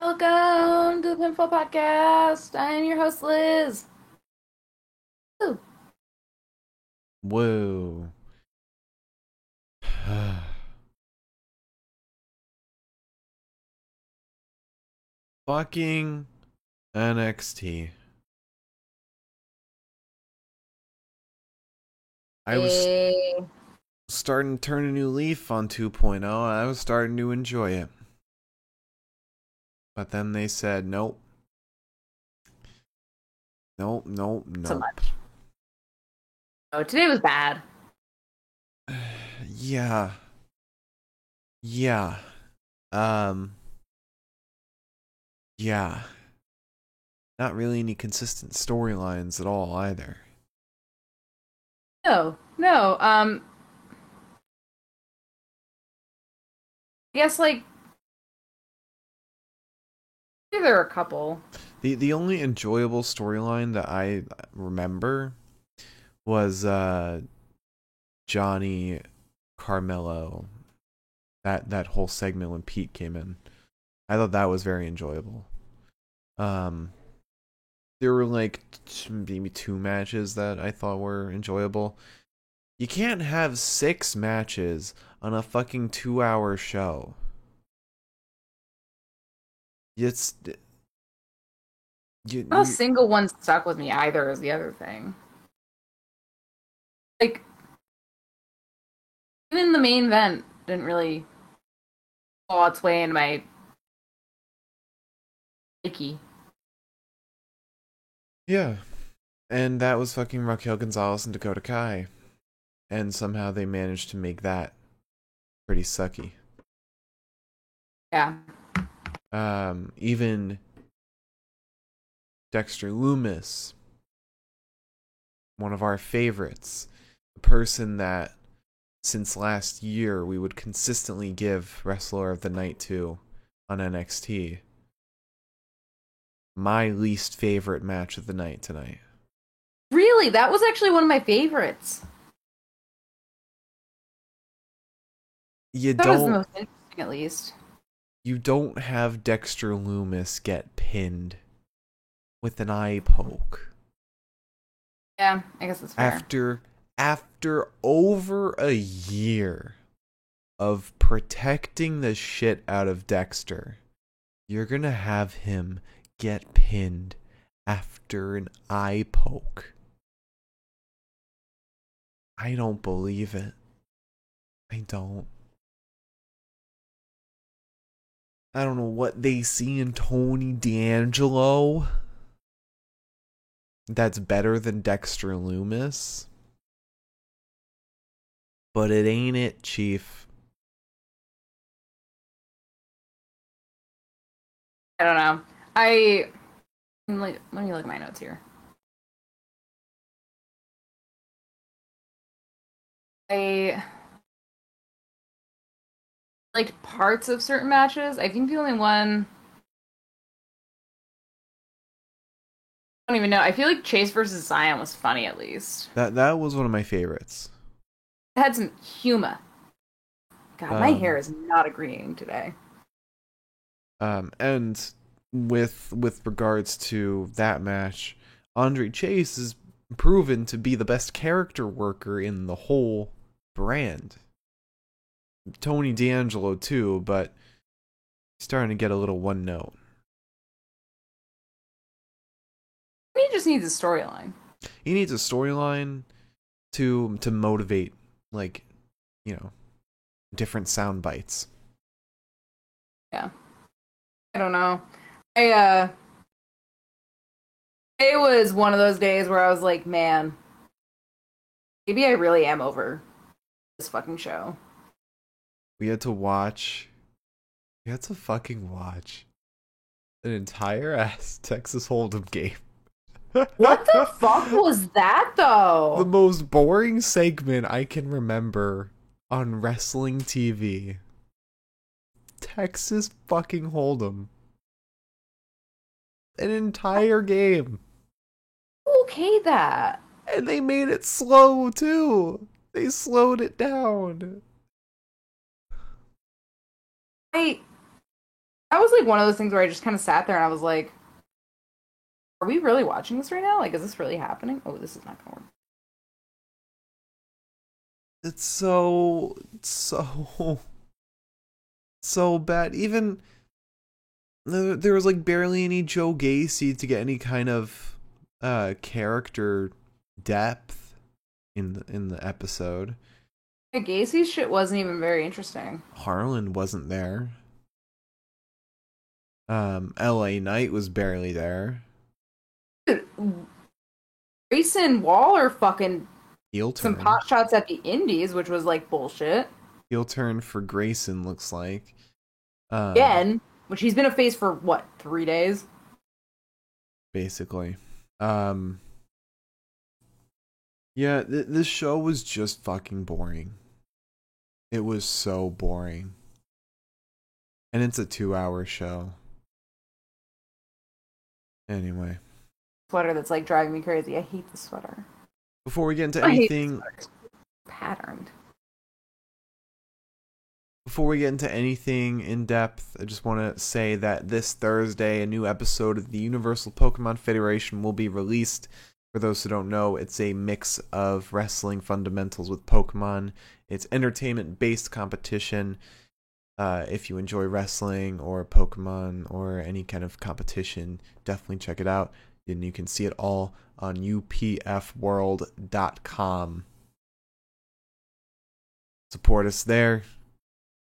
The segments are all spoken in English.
Welcome to the Pinfall Podcast. I'm your host, Liz. Woo. Whoa. Fucking NXT. I was Hey. starting to turn a new leaf on 2.0. I was starting to enjoy it. But then they said, nope. Nope, nope, nope. so much. Oh, today was bad. Yeah. Yeah. Um. Yeah. Not really any consistent storylines at all either. No, no. Um, I guess like there are a couple. The the only enjoyable storyline that I remember was uh Johnny Carmelo. That that whole segment when Pete came in. I thought that was very enjoyable. Um there were like maybe two matches that I thought were enjoyable. You can't have six matches on a fucking 2-hour show. It's you, Not a you- single one stuck with me either. Is the other thing. Like even the main event didn't really fall its way into my psyche. Yeah. And that was fucking Raquel Gonzalez and Dakota Kai. And somehow they managed to make that pretty sucky. Yeah. Um, even Dexter Loomis, one of our favorites, the person that since last year we would consistently give Wrestler of the Night to on NXT. My least favorite match of the night tonight. Really, that was actually one of my favorites. You That was the most interesting, at least. You don't have Dexter Loomis get pinned with an eye poke Yeah, I guess it's fair. after after over a year of protecting the shit out of Dexter. You're going to have him get pinned after an eye poke. I don't believe it. I don't. I don't know what they see in Tony D'Angelo. That's better than Dexter Loomis. But it ain't it, Chief. I don't know. I let me, look at my notes here. I liked parts of certain matches. I think the only one I don't even know. I feel like Chase versus Xyon was funny at least. That that was one of my favorites. It had some humor. God, my Um, hair is not agreeing today. Um, and with with regards to that match, Andre Chase is proven to be the best character worker in the whole brand. Tony D'Angelo too, but he's starting to get a little one note. He just needs a storyline. He needs a storyline to to motivate, like, you know, different sound bites. Yeah, I don't know. I uh it was one of those days where I was like, man, maybe I really am over this fucking show. We had to watch. We had to fucking watch an entire ass Texas Hold'em game. What the fuck was that though? The most boring segment I can remember on wrestling TV. Texas fucking Hold'em. An entire game. Okay, that? And they made it slow too. They slowed it down. I That was like one of those things where I just kind of sat there and I was like, "Are we really watching this right now? Like, is this really happening? Oh, this is not gonna work." It's so so so bad. Even there there was like barely any Joe Gacy to get any kind of uh character depth in the in the episode. Yeah, Gacy's shit wasn't even very interesting. Harland wasn't there. Um, L.A. Knight was barely there. Dude, Grayson Waller fucking Heel turn. some pot shots at the Indies, which was like bullshit. Heel turn for Grayson looks like. Um, Again, which he's been a face for what three days. basically. Um Yeah, th- this show was just fucking boring. It was so boring. And it's a 2-hour show. Anyway, Sweater that's like driving me crazy. I hate the sweater. before we get into I anything patterned. Before we get into anything in depth, I just want to say that this Thursday, a new episode of the Universal Pokemon Federation will be released. For those who don't know, it's a mix of wrestling fundamentals with Pokemon. It's entertainment based competition. Uh, if you enjoy wrestling or Pokemon or any kind of competition, definitely check it out. And you can see it all on upfworld.com. Support us there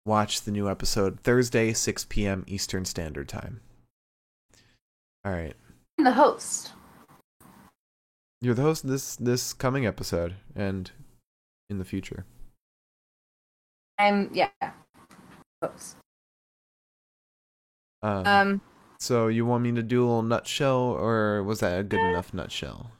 watch the new episode Thursday, 6 p.m. Eastern Standard Time. All right. I'm the host. You're the host of this this coming episode and in the future. I'm yeah. Host. Um, Um. so you want me to do a little nutshell or was that a good enough nutshell?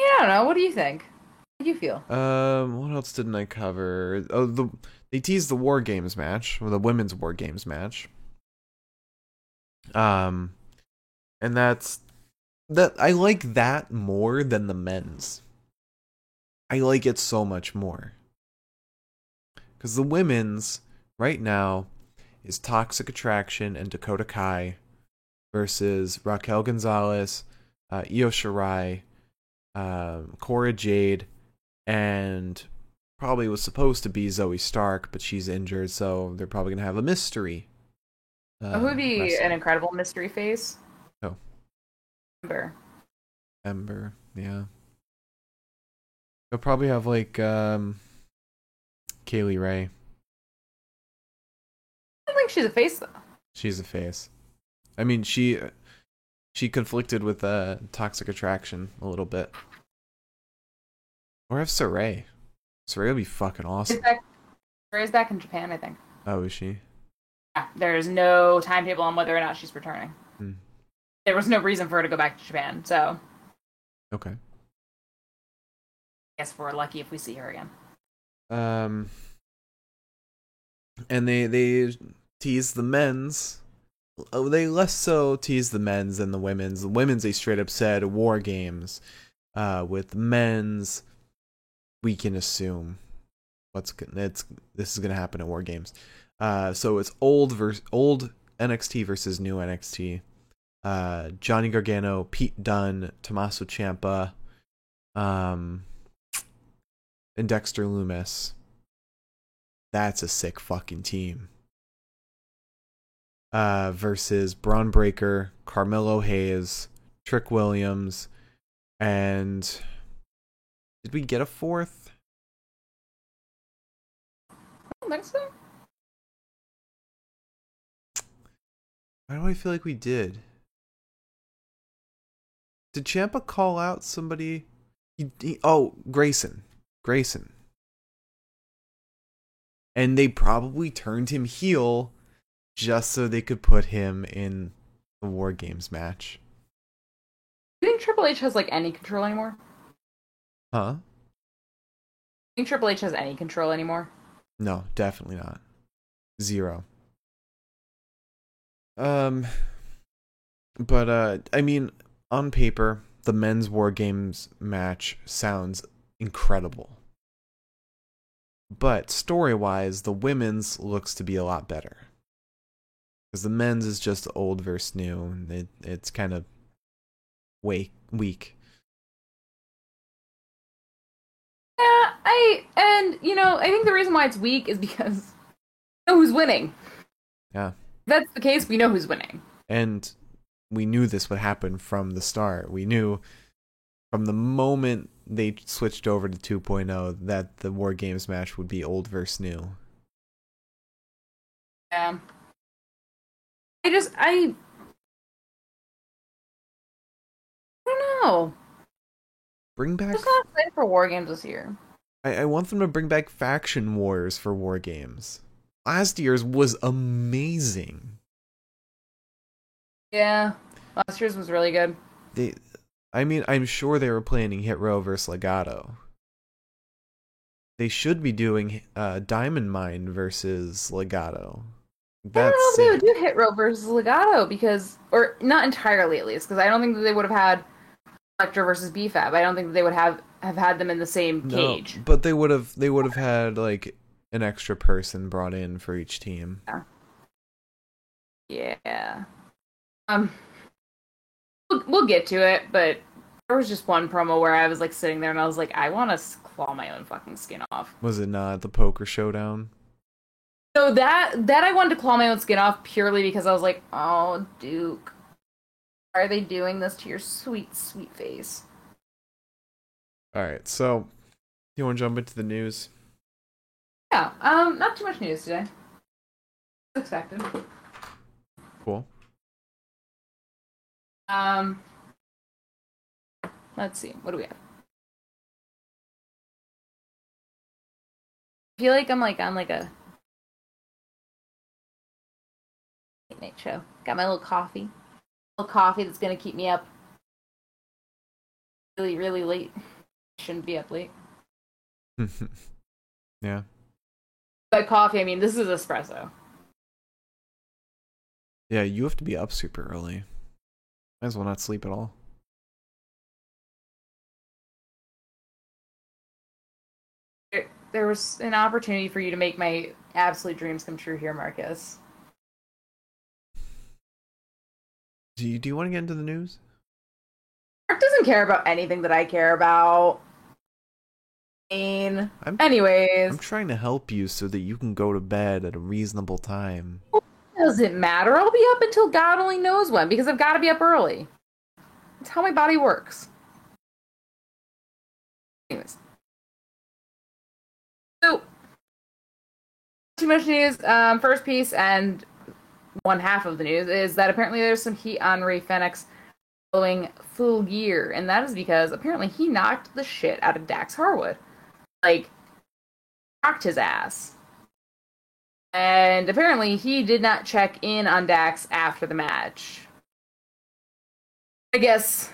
Yeah, I don't know. What do you think? How do you feel? Um, what else didn't I cover? Oh, the they teased the War Games match, or the women's War Games match. Um, and that's that. I like that more than the men's. I like it so much more because the women's right now is Toxic Attraction and Dakota Kai versus Raquel Gonzalez, uh, Io Shirai, um, Cora Jade, and probably was supposed to be Zoey Stark, but she's injured, so they're probably gonna have a mystery. Uh, Who would be wrestler. an incredible mystery face? Ember. Ember? Yeah. They'll probably have like um, Kay Lee Ray. I don't think she's a face though. She's a face. I mean, she she conflicted with uh, Toxic Attraction a little bit. Or have Sarray. Sarray would be fucking awesome. back, Ray's back in Japan, I think. Oh, is she? Yeah, there's no timetable on whether or not she's returning. There was no reason for her to go back to Japan, so Okay. I guess we're lucky if we see her again. Um, and they they tease the men's. Oh, they less so tease the men's than the women's. The women's they straight up said war games. Uh, with men's, we can assume what's it's this is gonna happen at war games. Uh, so it's old versus old NXT versus new NXT. Uh, Johnny Gargano, Pete Dunne, Tommaso Ciampa, um, and Dexter Loomis. That's a sick fucking team. Uh, versus Bron Breakker, Carmelo Hayes, Trick Williams, and did we get a fourth? I don't think so. Why do I feel like we did? Did Ciampa call out somebody? He, he, oh, Grayson. Grayson. And they probably turned him heel just so they could put him in the War Games match. Do you think Triple H has like any control anymore? Huh? Do you think Triple H has any control anymore? No, definitely not. Zero. Um but uh I mean on paper the men's war games match sounds incredible. But story-wise the women's looks to be a lot better. because the men's is just old versus new. and It it's kind of weak weak. Yeah, I and you know I think the reason why it's weak is because we know who's winning. Yeah. If that's the case, we know who's winning. And we knew this would happen from the start. We knew from the moment they switched over to 2.0 that the War Games match would be old versus new. Yeah. I just I I don't know. Bring back. Just not excited for war games this year. I, I want them to bring back faction wars for War Games. Last year's was amazing. Yeah. Last year's was really good. They, I mean, I'm sure they were planning Hit Row versus Legado. They should be doing uh, Diamond Mine versus Legado. I don't know if they would do Hit Row versus Legado because, or not entirely at least, because I don't think that they would have had Elektra versus BFAB. I don't think that they would have have had them in the same cage. No, but they would have they would have had like an extra person brought in for each team. Yeah. Um. We'll, we'll get to it, but there was just one promo where I was like sitting there and I was like, I want to claw my own fucking skin off. Was it not the poker showdown? So that that I wanted to claw my own skin off purely because I was like, oh, Duke, why are they doing this to your sweet, sweet face? All right, so you want to jump into the news? Yeah. Um. Not too much news today. As expected. Cool. Um. Let's see. What do we have? I feel like I'm like on like a late night show. Got my little coffee. little coffee that's gonna keep me up really, really late. Shouldn't be up late. yeah. By coffee, I mean this is espresso. Yeah, you have to be up super early. Might as well not sleep at all. There, was an opportunity for you to make my absolute dreams come true here, Marcus. Do you, do you want to get into the news? Mark doesn't care about anything that I care about. I mean, I'm anyways, I'm trying to help you so that you can go to bed at a reasonable time. Doesn't matter. I'll be up until God only knows when because I've got to be up early. That's how my body works. Anyways, so too much news. Um, first piece and one half of the news is that apparently there's some heat on Rey Fenix following full gear, and that is because apparently he knocked the shit out of Dax Harwood, like knocked his ass. And apparently, he did not check in on Dax after the match. I guess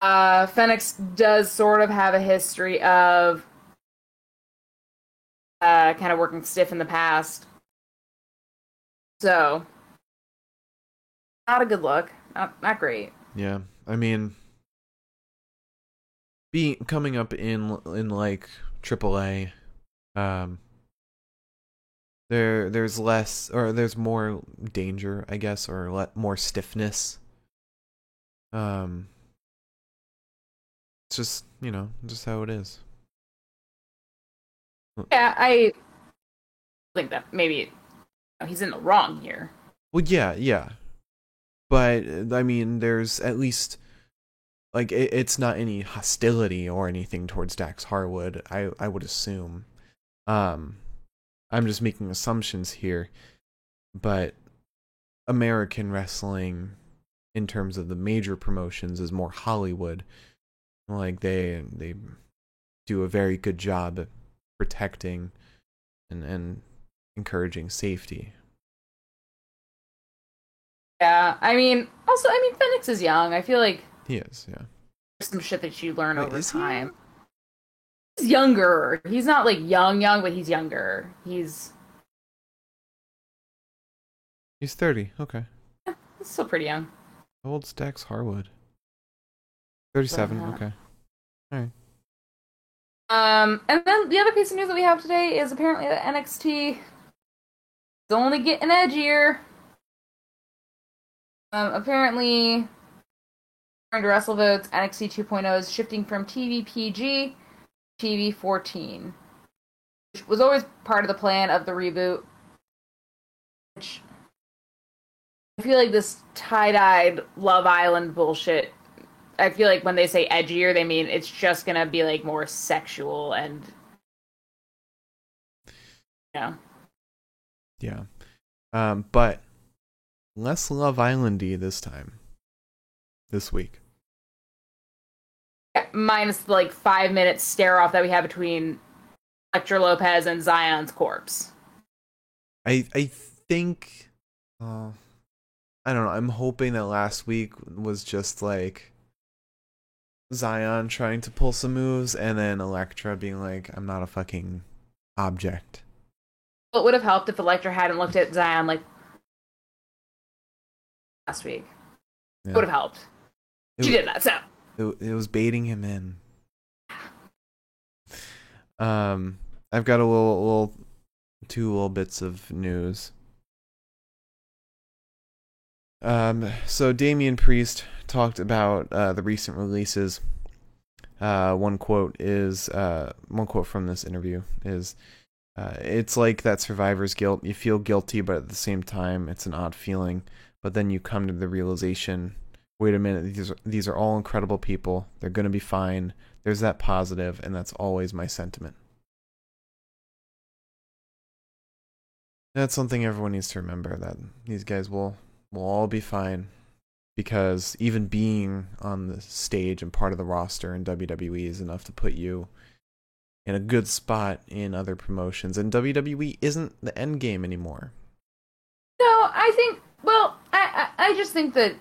uh, Fenix does sort of have a history of uh, kind of working stiff in the past. So, not a good look. Not, not great. Yeah, I mean, being coming up in in like AAA, um, there there's less or there's more danger, I guess, or le- more stiffness. Um, it's just you know just how it is. Yeah, I think that maybe he's in the wrong here. Well, yeah, yeah, but uh, I mean, there's at least like it, it's not any hostility or anything towards Dax Harwood. I I would assume. Um, I'm just making assumptions here, but American wrestling, in terms of the major promotions, is more Hollywood. Like they they do a very good job at protecting and and encouraging safety. Yeah, I mean, also, I mean, Fenix is young. I feel like He is, yeah. there's some shit that you learn Wait, over is he time. young? He's younger. He's not like young, young, but he's younger. He's, He's 30. Okay. he's still pretty young. How old's Dax Harwood? 37. Uh, Okay. Alright. Um, and then the other piece of news that we have today is apparently that NXT is only getting edgier. Um, apparently, according to WrestleVotes, NXT 2.0 is shifting from TV PG to TV 14, which was always part of the plan of the reboot. Which I feel like this tie-dyed Love Island bullshit. I feel like when they say edgier, they mean it's just gonna be like more sexual and yeah. Yeah. Um, but less Love Islandy this time. This week. Minus the like five minutes stare off that we have between Elektra Lopez and Xyon's corpse. I I think uh, I don't know. I'm hoping that last week was just like Xyon trying to pull some moves and then Elektra being like, I'm not a fucking object. Well, it would have helped if Elektra hadn't looked at Xyon like last week. Yeah. Would have helped. It She did that, so It, it was baiting him in. Um, I've got a little, little, two little bits of news. Um, so Damian Priest talked about uh, the recent releases. Uh, one quote is uh, one quote from this interview is, uh, "It's like that survivor's guilt. You feel guilty, but at the same time, it's an odd feeling. But then you come to the realization." Wait a minute these are, these are all incredible people. They're going to be fine. There's that positive and that's always my sentiment. That's something everyone needs to remember that these guys will will all be fine. Because even being on the stage and part of the roster in WWE is enough to put you in a good spot in other promotions. And WWE isn't the end game anymore. No, I think. Well, I, I I just think that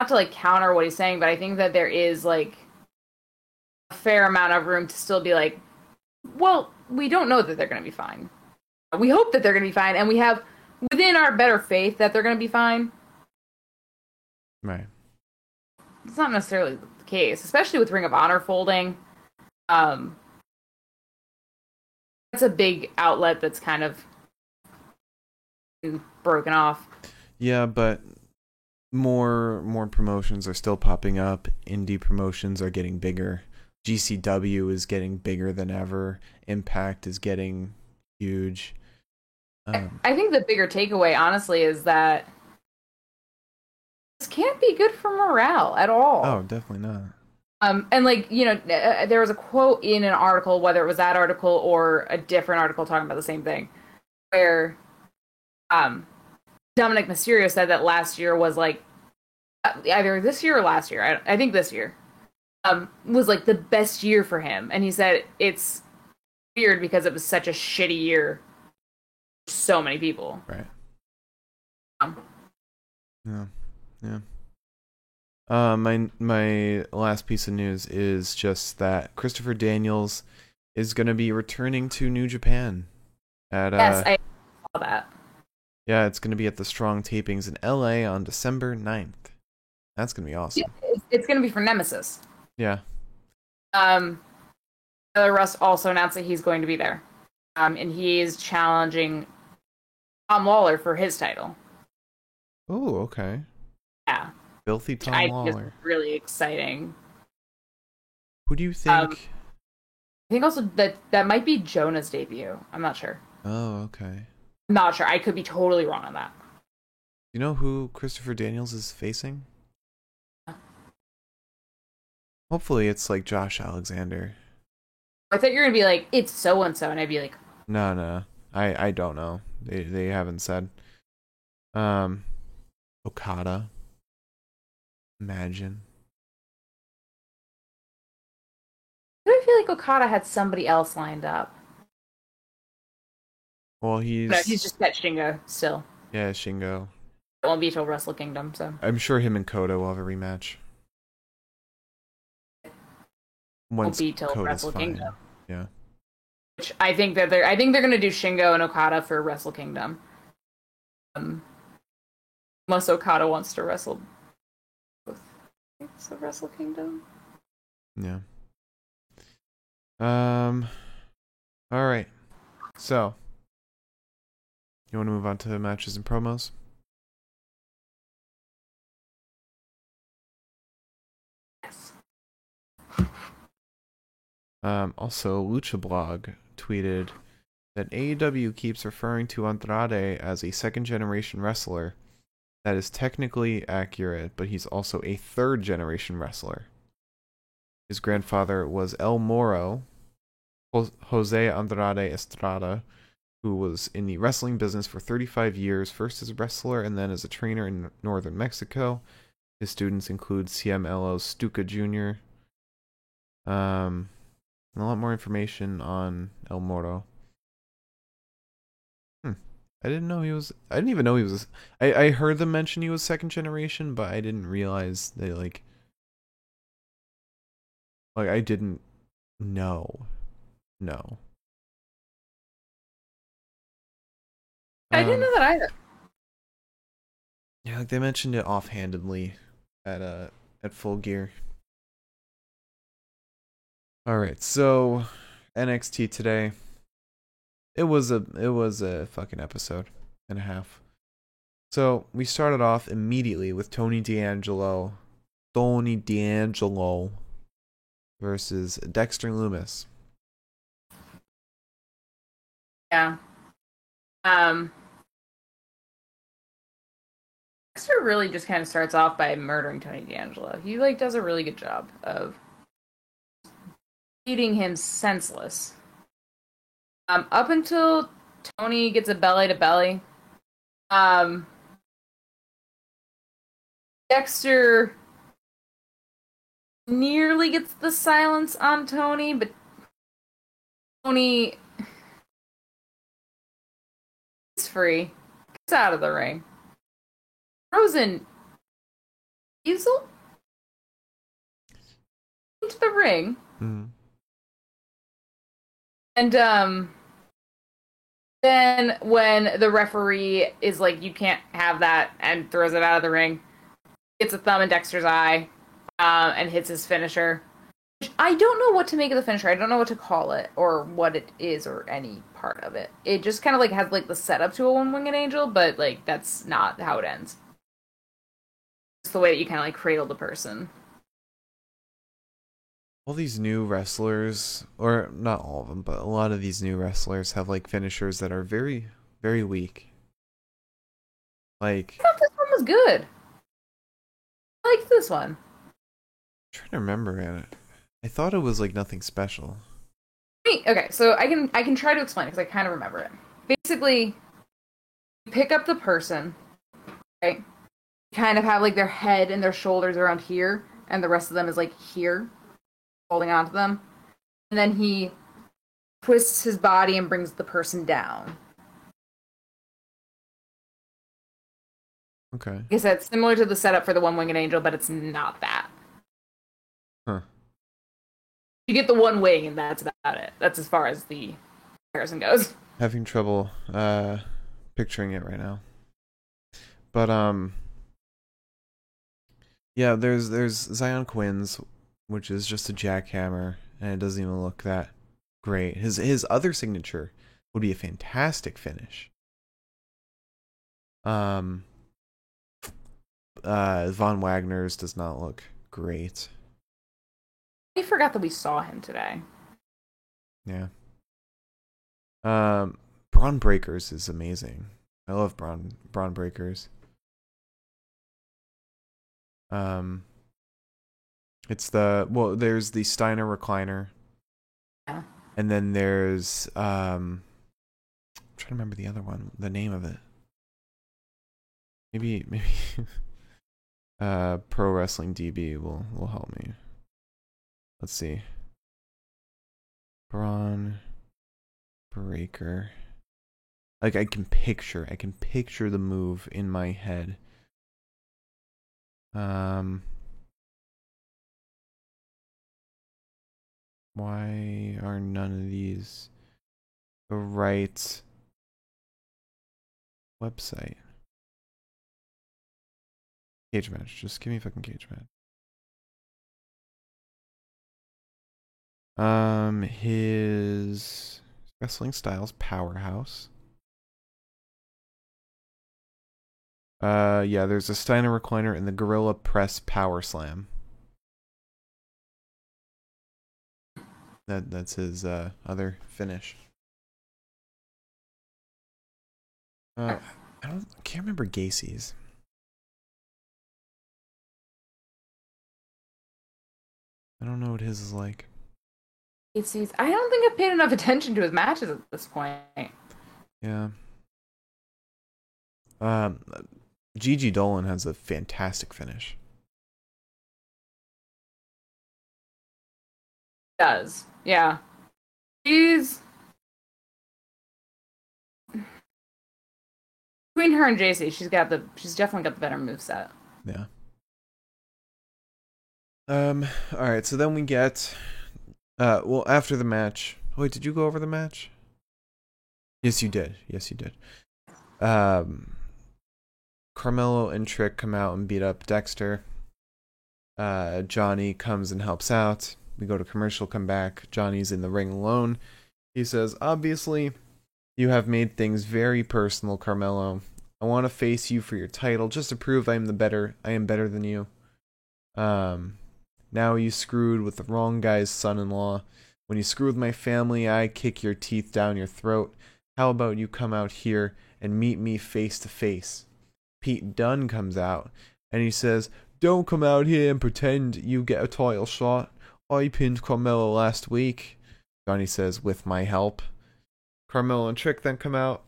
not to like counter what he's saying, but I think that there is like a fair amount of room to still be like, well, we don't know that they're going to be fine. We hope that they're going to be fine, and we have within our better faith that they're going to be fine. right It's not necessarily the case, especially with Ring of Honor folding. Um, that's a big outlet that's kind of broken off. Yeah, but more more promotions are still popping up. Indie promotions are getting bigger. GCW is getting bigger than ever. Impact is getting huge. Um, I think the bigger takeaway, honestly, is that this can't be good for morale at all. oh, definitely not. Um, and like you know, uh, there was a quote in an article, whether it was that article or a different article talking about the same thing, where um, Dominik Mysterio said that last year was like uh, either this year or last year. I, I think this year um, was like the best year for him, and he said it's weird because it was such a shitty year. for So many people. Right. Um, Yeah. Yeah. Uh, my my last piece of news is just that Christopher Daniels is going to be returning to New Japan. At uh, yes, I saw that. Yeah, it's going to be at the Strong tapings in LA on December 9th. That's going to be awesome. It's, it's going to be for Nemesis. Yeah. Um, Tyler Rust also announced that he's going to be there, um, and he is challenging Tom Lawlor for his title. Oh, okay. Yeah, Filthy Tom I Lawlor. really exciting. Who do you think? Um, I think also that that might be Jonah's debut. I'm not sure. oh, okay. Not sure. I could be totally wrong on that. You know who Christopher Daniels is facing? Hopefully, it's like Josh Alexander. I thought you were gonna be like it's so and so, and I'd be like, No, no, I I don't know. They they haven't said. Um, Okada. Imagine. I feel like Okada had somebody else lined up. Well, he's No, he's just got Shingo still. yeah Shingo. It won't be till Wrestle Kingdom, so I'm sure him and Koda will have a rematch. won't be till Koda's Wrestle fine. Kingdom. Yeah. Which I think that they're I think they're gonna do Shingo and Okada for Wrestle Kingdom. Um, unless Okada wants to wrestle both of Wrestle Kingdom. Yeah. Um. All right. So. You want to move on to matches and promos? Yes. Um, also, Lucha Blog tweeted that AEW keeps referring to Andrade as a second generation wrestler. That is technically accurate, but he's also a third generation wrestler. His grandfather was El Moro, Jose Andrade Estrada, who was in the wrestling business for 35 years, first as a wrestler and then as a trainer in northern Mexico. His students include CMLL's Stuka Jr. Um, and a lot more information on El Moro. Hmm. I didn't know he was. I didn't even know he was. I I heard them mention he was second generation, but I didn't realize they like. Like I didn't know. No. I didn't Um, know that either. Yeah, like they mentioned it offhandedly at uh at full gear. All right, so NXT today. It was a it was a fucking episode and a half. So we started off immediately with Tony D'Angelo, Tony D'Angelo versus Dexter Loomis. Yeah. Um. Dexter really just kind of starts off by murdering Tony D'Angelo. He like does a really good job of beating him senseless. Um, up until Tony gets a belly to belly, um, Dexter nearly gets the silence on Tony, but Tony is free, gets out of the ring, in Diesel into the ring. Mm. And um then when the referee is like you can't have that and throws it out of the ring, gets a thumb in Dexter's eye, um, and hits his finisher. I don't know what to make of the finisher. I don't know what to call it or what it is or any part of it. It just kind of like has like the setup to a one winged angel, but like that's not how it ends. The way that you kind of like cradle the person. all these new wrestlers or not all of them but a lot of these new wrestlers have like finishers that are very very weak like I thought this one was good. I liked this one. trying to remember it i thought it was like nothing special Okay, so I can I can try to explain it because I kind of remember it. Basically, you pick up the person, right? Kind of have like their head and their shoulders around here, and the rest of them is like here, holding onto them. And then he twists his body and brings the person down. okay Like I said, similar to the setup for the one winged angel, but it's not that. Huh. You get the one wing, and that's about it. That's as far as the comparison goes. having trouble uh picturing it right now but um yeah there's there's Xyon Quinn's which is just a jackhammer and it doesn't even look that great his his other signature would be a fantastic finish um uh von wagner's does not look great I forgot that we saw him today. Yeah. Um, Bron Breakker's is amazing. I love Bron Bron Breakker's. Um, it's the well. There's the Steiner recliner. Yeah. And then there's um, I'm trying to remember the other one. The name of it. Maybe maybe. uh, Pro Wrestling DB will will help me. Let's see. Bron Breakker. Like I can picture, I can picture the move in my head. Um Why are none of these the right website? Cage match. Just give me a fucking cage match. Um, his wrestling styles powerhouse. Uh, yeah, there's a Steiner recliner and the Gorilla Press Power Slam. That that's his uh, other finish. Uh, I don't I can't remember Gacy's. I don't know what his is like. It's- I don't think I've paid enough attention to his matches at this point. Yeah. Um, Gigi Dolan has a fantastic finish. does. Yeah. She's between her and JC, she's got the she's definitely got the better moveset. Yeah. Um. All right. So then we get. Uh. Well, after the match. Wait. Did you go over the match? Yes, you did. Yes, you did. Um. Carmelo and Trick come out and beat up Dexter. Uh. Johnny comes and helps out. We go to commercial. Come back. Johnny's in the ring alone. He says, "Obviously, you have made things very personal, Carmelo. I want to face you for your title just to prove I am the better. I am better than you." Um, now you screwed with the wrong guy's son-in-law. When you screw with my family, I kick your teeth down your throat. How about you come out here and meet me face to face? Pete Dunne comes out and he says, "Don't come out here and pretend you get a title shot. I pinned Carmelo last week." Johnny says, "With my help." Carmelo and Trick then come out.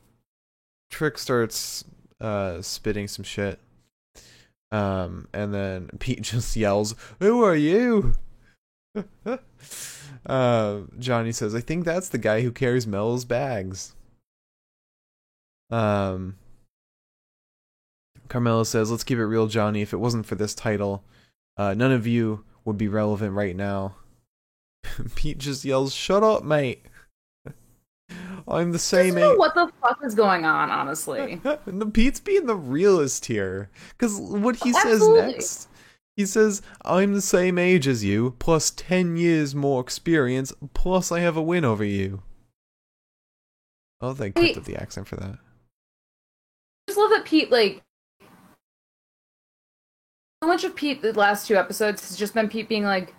Trick starts uh, spitting some shit. Um, and then Pete just yells, "Who are you?" uh, Johnny says, "I think that's the guy who carries Mel's bags." Um, Carmelo says, "Let's keep it real, Johnny. If it wasn't for this title, uh, none of you would be relevant right now." Pete just yells, "Shut up, mate." I'm the I same don't know age. what the fuck is going on, honestly. the Pete's being the realist here. Because what he says next, he says, I'm the same age as you, plus 10 years more experience, plus I have a win over you. Oh, they up the accent for that. I just love that Pete like much of Pete the last two episodes has just been Pete being like,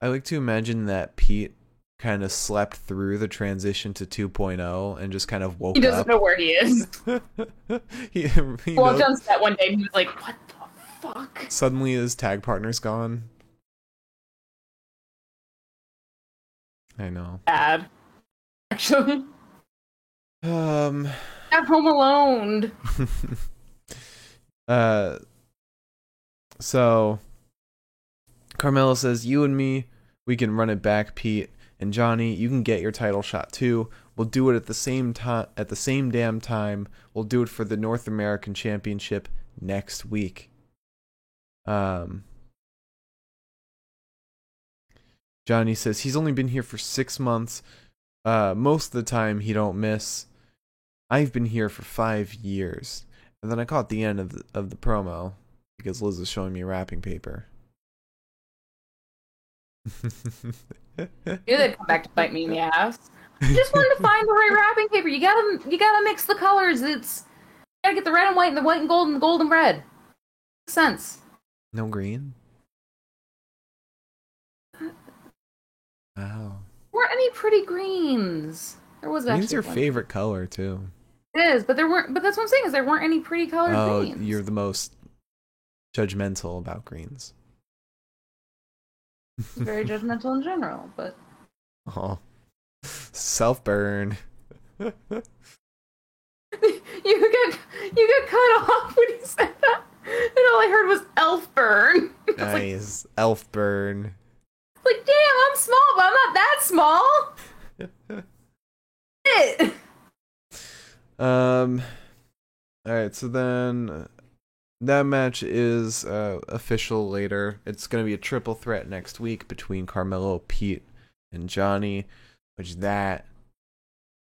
I like to imagine that Pete kind of slept through the transition to 2.0 and just kind of woke he doesn't up. know where he is. he, he Walked knows- on set one day and he was like, "What the fuck?" suddenly his tag partner's gone. I know. Bad. Actually, Um. At Home Alone. uh so Carmelo says you and me we can run it back Pete. And Johnny you can get your title shot too. We'll do it at the same time at the same damn time. We'll do it for the North American Championship next week. Um Johnny says he's only been here for 6 months. Uh most of the time he don't miss I've been here for 5 years and then I caught the end of the, of the promo because Liz was showing me wrapping paper. Knew they'd come back to bite me in the ass. I just wanted to find the right wrapping paper. You gotta, you gotta mix the colors. It's you gotta get the red and white and the white and gold and the gold and red. Makes sense. no green. Uh, wow, weren't any pretty greens. There was green's your one. favorite color too. It is, but there weren't. But that's what I'm saying is there weren't any pretty colored Oh, greens. you're the most judgmental about greens. very judgmental in general, but Oh, self burn. you got you got cut off when you said that, and all I heard was elf burn. Was like, nice elf burn. like, damn, I'm small, but I'm not that small. Shit. Um. All right. So then, that match is uh, official later. It's gonna be a triple threat next week between Carmelo, Pete, and Johnny. Which that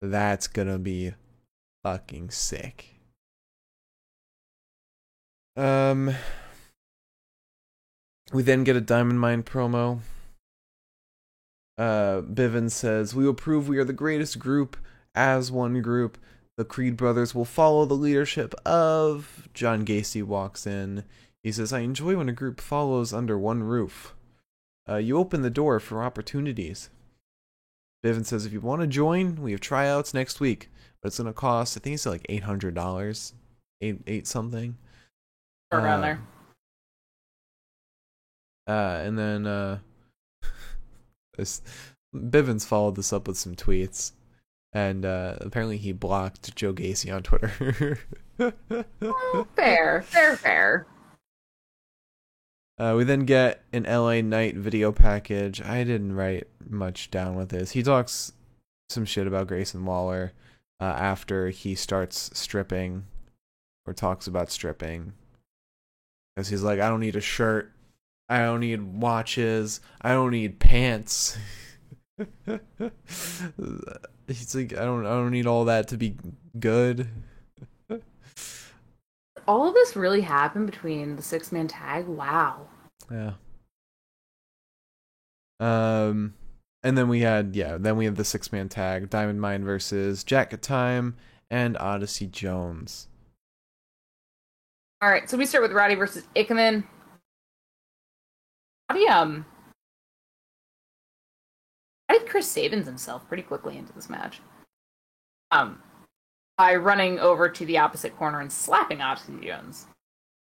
that's gonna be fucking sick. Um. We then get a Diamond Mine promo. Uh, Bivens says, "We will prove we are the greatest group as one group." The Creed brothers will follow the leadership of. John Gacy walks in. He says, I enjoy when a group follows under one roof. Uh, you open the door for opportunities. Bivens says, if you want to join, we have tryouts next week, but it's going to cost, I think it's like $800, eight, eight something. Around Uh, there. Uh, and then uh, this, Bivens followed this up with some tweets, and uh, apparently he blocked Joe Gacy on Twitter. Fair, fair, fair. uh, we then get an LA Knight video package. I didn't write much down with this. He talks some shit about Grayson Waller uh, after he starts stripping, or talks about stripping, because he's like, I don't need a shirt. I don't need watches. I don't need pants. He's like, I don't, I don't need all that to be good. All of this really happened between the six man tag. Wow. Yeah. Um, and then we had, yeah, then we had the six man tag: Diamond Mine versus Jacket Time and Odyssey Jones. All right, so we start with Roddy versus Ikemen. Roddy, um, Chris Sabins himself pretty quickly into this match. Um, by running over to the opposite corner and slapping Odyssey Jones.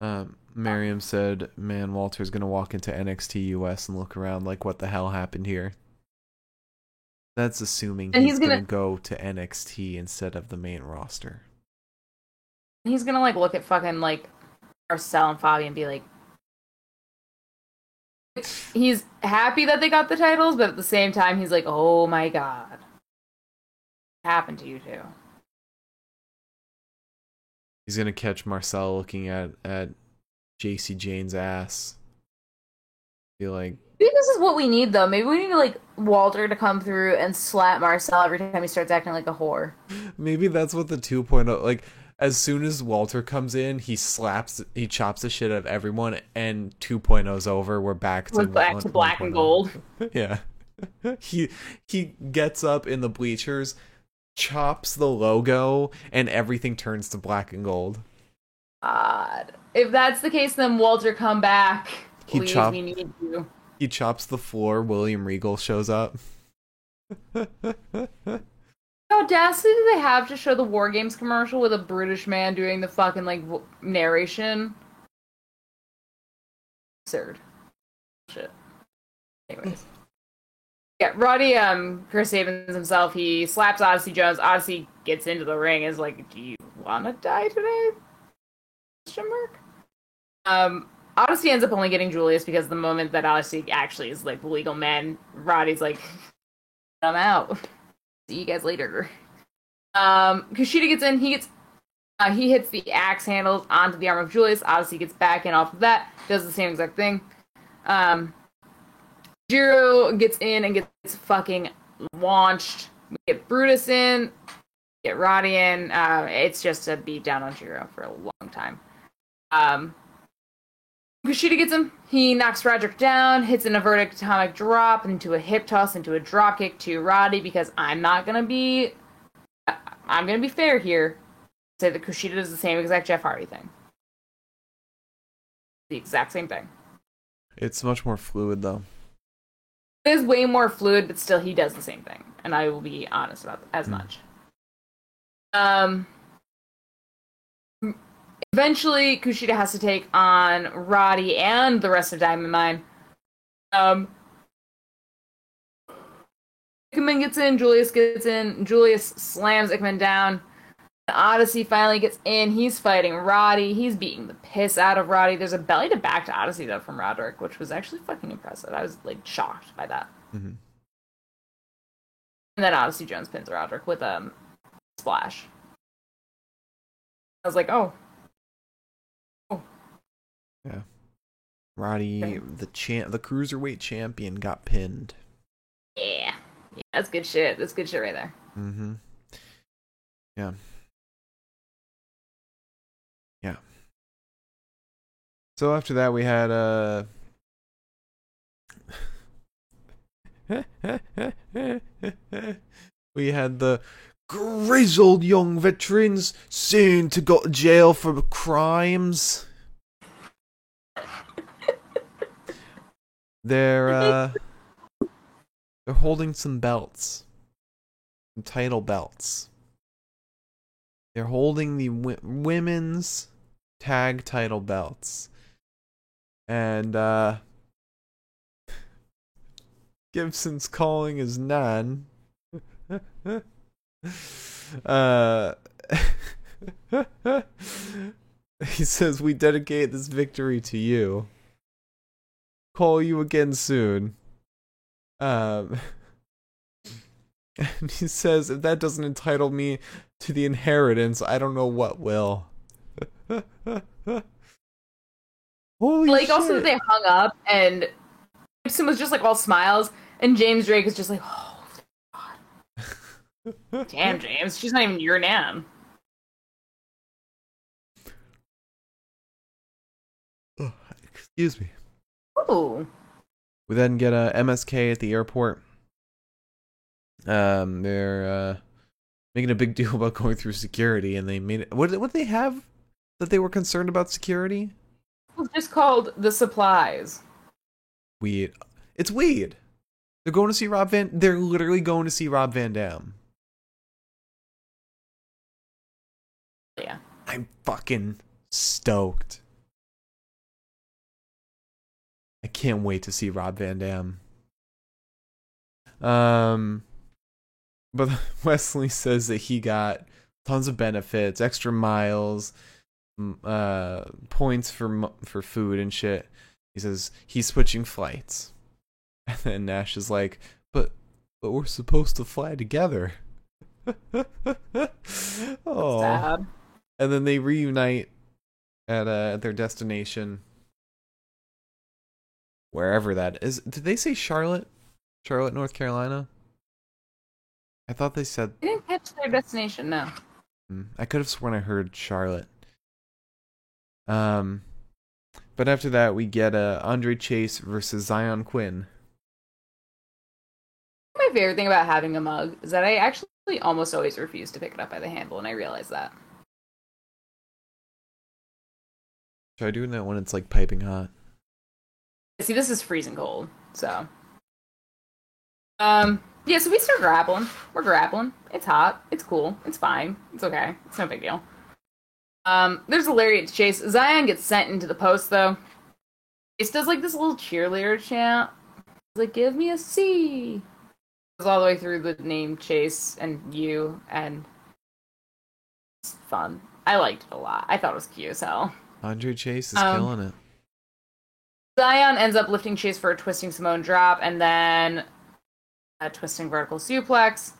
Um, Miriam said, "Man, Walter's gonna walk into NXT US and look around like, what the hell happened here?" That's assuming And he's, he's gonna... gonna- go to NXT instead of the main roster. He's gonna like look at fucking like Marcel and Fabi and be like, he's happy that they got the titles, but at the same time, he's like, oh my god, what happened to you two? He's gonna catch Marcel looking at at Jacy Jayne's ass. Be like, Maybe this is what we need, though. Maybe we need like Walter to come through and slap Marcel every time he starts acting like a whore. maybe that's what the 2.0 like. As soon as Walter comes in, he slaps, he chops the shit out of everyone, and 2.0's over. We're back to We're back one- to black and oh. gold. Yeah. he he gets up in the bleachers, chops the logo, and everything turns to black and gold. God, if that's the case, then Walter, come back. He Please, chop- we need you. He chops the floor. William Regal shows up. Audacity do they have to show the War Games commercial with a British man doing the fucking like narration? Absurd. Shit. Anyways. Yeah, Roddy, um, Chris Sabins himself, he slaps Odyssey Jones. Odyssey gets into the ring, is like, do you wanna die today? Question mark? Um, Odyssey ends up only getting Julius because the moment that Odyssey actually is like the legal man, Roddy's like, I'm out. See you guys later. Um, Kushida gets in. He gets. Uh, he hits the axe handles onto the arm of Julius. Odyssey gets back in off of that. Does the same exact thing. Um, Jiro gets in and gets fucking launched. We get Brutus in. Get Roddy in. Uh, it's just a beat down on Jiro for a long time. Um, Kushida gets him. He knocks Roderick down, hits an inverted atomic drop into a hip toss into a drop kick to Roddy because I'm not gonna be. I'm gonna be fair here. Say that Kushida does the same exact Jeff Hardy thing. The exact same thing. It's much more fluid though. It is way more fluid, but still he does the same thing, and I will be honest about that, as Hmm. much. Um. Eventually, Kushida has to take on Roddy and the rest of Diamond Mine. Um. Ikemen gets in, Julius gets in, Julius slams Ikemen down. Odyssey finally gets in. He's fighting Roddy. He's beating the piss out of Roddy. There's a belly to back to Odyssey though from Roderick, which was actually fucking impressive. I was like shocked by that. Mm-hmm. And then Odyssey Jones pins Roderick with a um, splash. I was like, oh, Roddy, Okay. the champ, the cruiserweight champion, got pinned. yeah. yeah. That's good shit. That's good shit right there. Mm-hmm. Yeah. Yeah. So after that, we had uh. we had the grizzled young veterans soon to go to jail for crimes. They're uh they're holding some belts. Some title belts. They're holding the w- women's tag title belts. And uh Gibson's calling his nan. uh he says we dedicate this victory to you. Call you again soon. Um and he says if that doesn't entitle me to the inheritance, I don't know what will. Holy like shit. also they hung up and Gibson was just like all smiles and James Drake is just like, oh God. damn James, she's not even your. Ugh, Excuse me. Ooh. We then get a MSK at the airport. Um, they're uh, making a big deal about going through security, and they made it. What what they have that they were concerned about security? It's just called the supplies. Weed. It's weed. They're going to see Rob Van. They're literally going to see Rob Van Dam. Yeah. I'm fucking stoked. I can't wait to see Rob Van Dam. Um, but Wesley says that he got tons of benefits, extra miles, uh, points for for food and shit. He says he's switching flights, and then Nash is like, "But, but we're supposed to fly together." oh, and then they reunite at uh, at their destination wherever that is. Did they say charlotte? Charlotte north carolina? I thought they said They didn't catch their destination, no. hmm, i could have sworn i heard charlotte. Um but after that we get uh, andre chase versus Xyon Quinn. My favorite thing about having a mug is that I actually almost always refuse to pick it up by the handle, and I realize that. try doing that when it's like piping hot See, this is freezing cold, so. Um, yeah, so we start grappling. We're grappling. It's hot. It's cool. It's fine. It's okay. It's no big deal. Um, there's a lariat chase. Xyon gets sent into the post, though. It does like this little cheerleader chant. It's like, give me a C. Goes all the way through the name Chase and you, and it's fun. I liked it a lot. I thought it was cute as hell. andre chase is Um, killing it Xyon ends up lifting Chase for a twisting Samoan drop and then a twisting vertical suplex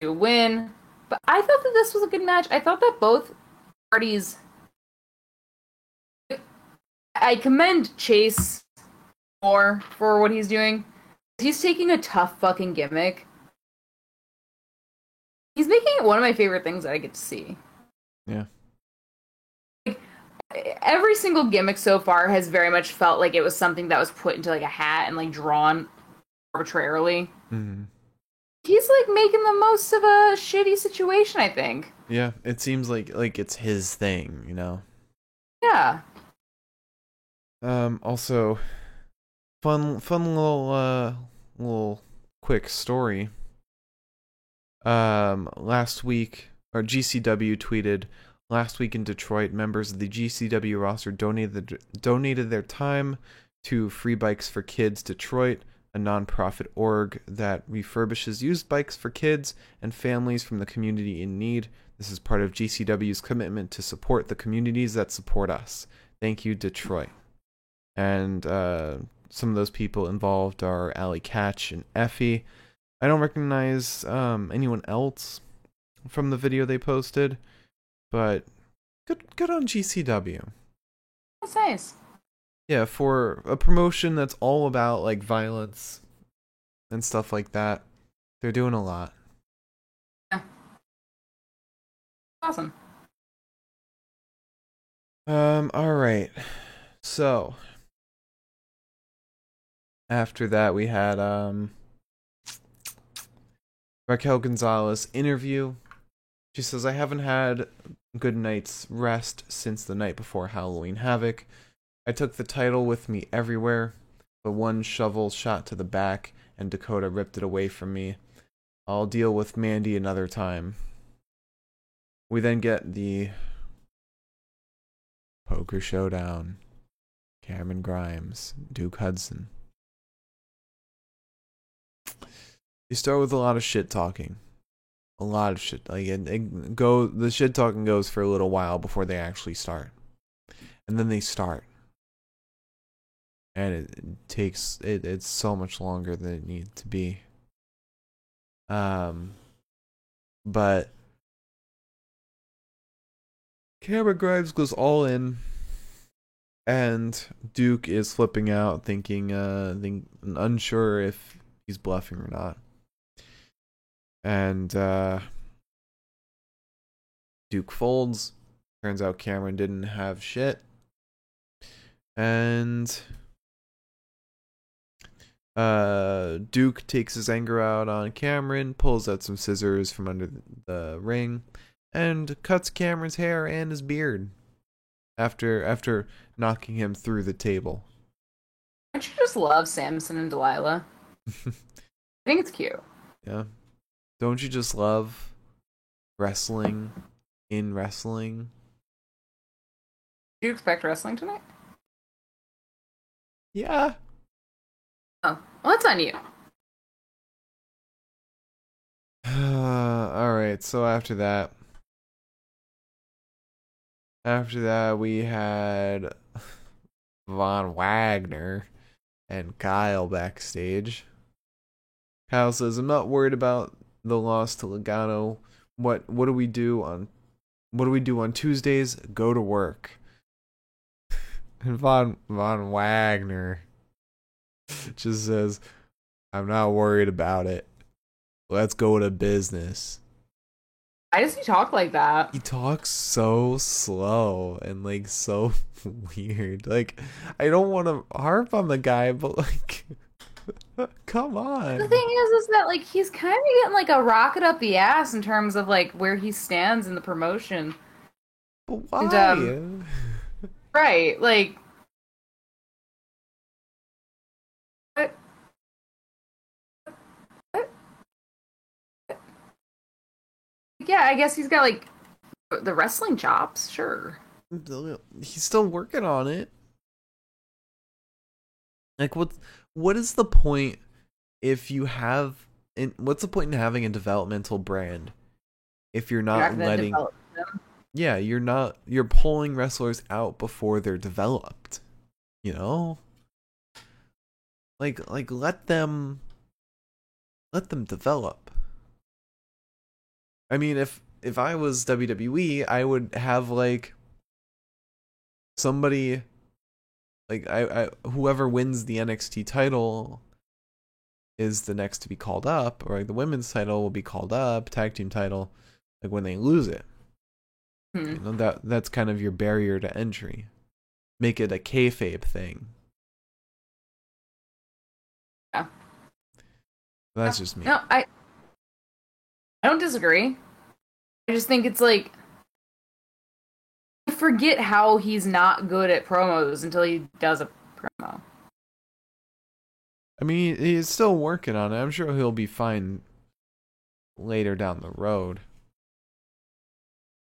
to win. But I thought that this was a good match. I thought that both parties. I commend Chase more for what he's doing. He's taking a tough fucking gimmick. He's making it one of my favorite things that I get to see. yeah every single gimmick so far has very much felt like it was something that was put into like a hat and like drawn arbitrarily. hmm He's like making the most of a shitty situation, I think. yeah it seems like like it's his thing you know Yeah. Um, also, fun, fun little, uh, little quick story. Um, last week, or GCW tweeted, last week in Detroit, members of the GCW roster donated donated their time to Free Bikes for Kids Detroit, a nonprofit org that refurbishes used bikes for kids and families from the community in need. This is part of GCW's commitment to support the communities that support us. Thank you, Detroit and uh, some of those people involved are Allie Katch and Effy. I don't recognize um, anyone else from the video they posted, but good good on GCW. That's nice. Yeah, for a promotion that's all about like violence and stuff like that, they're doing a lot. Yeah. Awesome. Um, all right. So after that we had um Raquel Gonzalez interview She says, I haven't had good night's rest since the night before Halloween Havoc. I took the title with me everywhere, but one shovel shot to the back and Dakota ripped it away from me. I'll deal with Mandy another time. We then get the poker showdown. Cameron Grimes, Duke Hudson. You start with a lot of shit talking. A lot of shit. Like it, it go the shit talking goes for a little while before they actually start. And then they start. And it, it takes it, it's so much longer than it needs to be. Um but Cameron Grimes goes all in and Duke is flipping out, thinking, uh, think, unsure if he's bluffing or not. And uh, Duke folds. Turns out Cameron didn't have shit. And uh, Duke takes his anger out on Cameron, pulls out some scissors from under the ring, and cuts Cameron's hair and his beard after after knocking him through the table. Don't you just love Samson and Delilah? I think it's cute. Yeah. Don't you just love wrestling in wrestling? Do you expect wrestling tonight? Yeah. Oh, well, on you. All right. So after that, after that, we had Von Wagner and Kyle backstage. Kyle says, "I'm not worried about the loss to Logano. What what do we do on what do we do on Tuesdays? Go to work." And Von Von Wagner just says, "I'm not worried about it. Let's go to business." Why does he talk like that? He talks so slow and like so weird. Like I don't want to harp on the guy, but like come on. The thing is, is that like he's kind of getting like a rocket up the ass in terms of like where he stands in the promotion. But why? And, um, Right, like. What? What? Yeah, I guess he's got like the wrestling chops, sure. He's still working on it. Like what what is the point if you have in what's the point in having a developmental brand if you're not, You're not letting them. Yeah, you're not you're pulling wrestlers out before they're developed. You know? Like like let them let them develop. I mean, if if I was WWE, I would have like somebody like I, I whoever wins the NXT title is the next to be called up, or like the women's title will be called up, tag team title, like when they lose it. Hmm. You know that that's kind of your barrier to entry. Make it a kayfabe thing. Yeah. That's just me. No, I I don't disagree. I just think it's like forget how he's not good at promos until he does a promo. I mean, he's still working on it. I'm sure he'll be fine later down the road.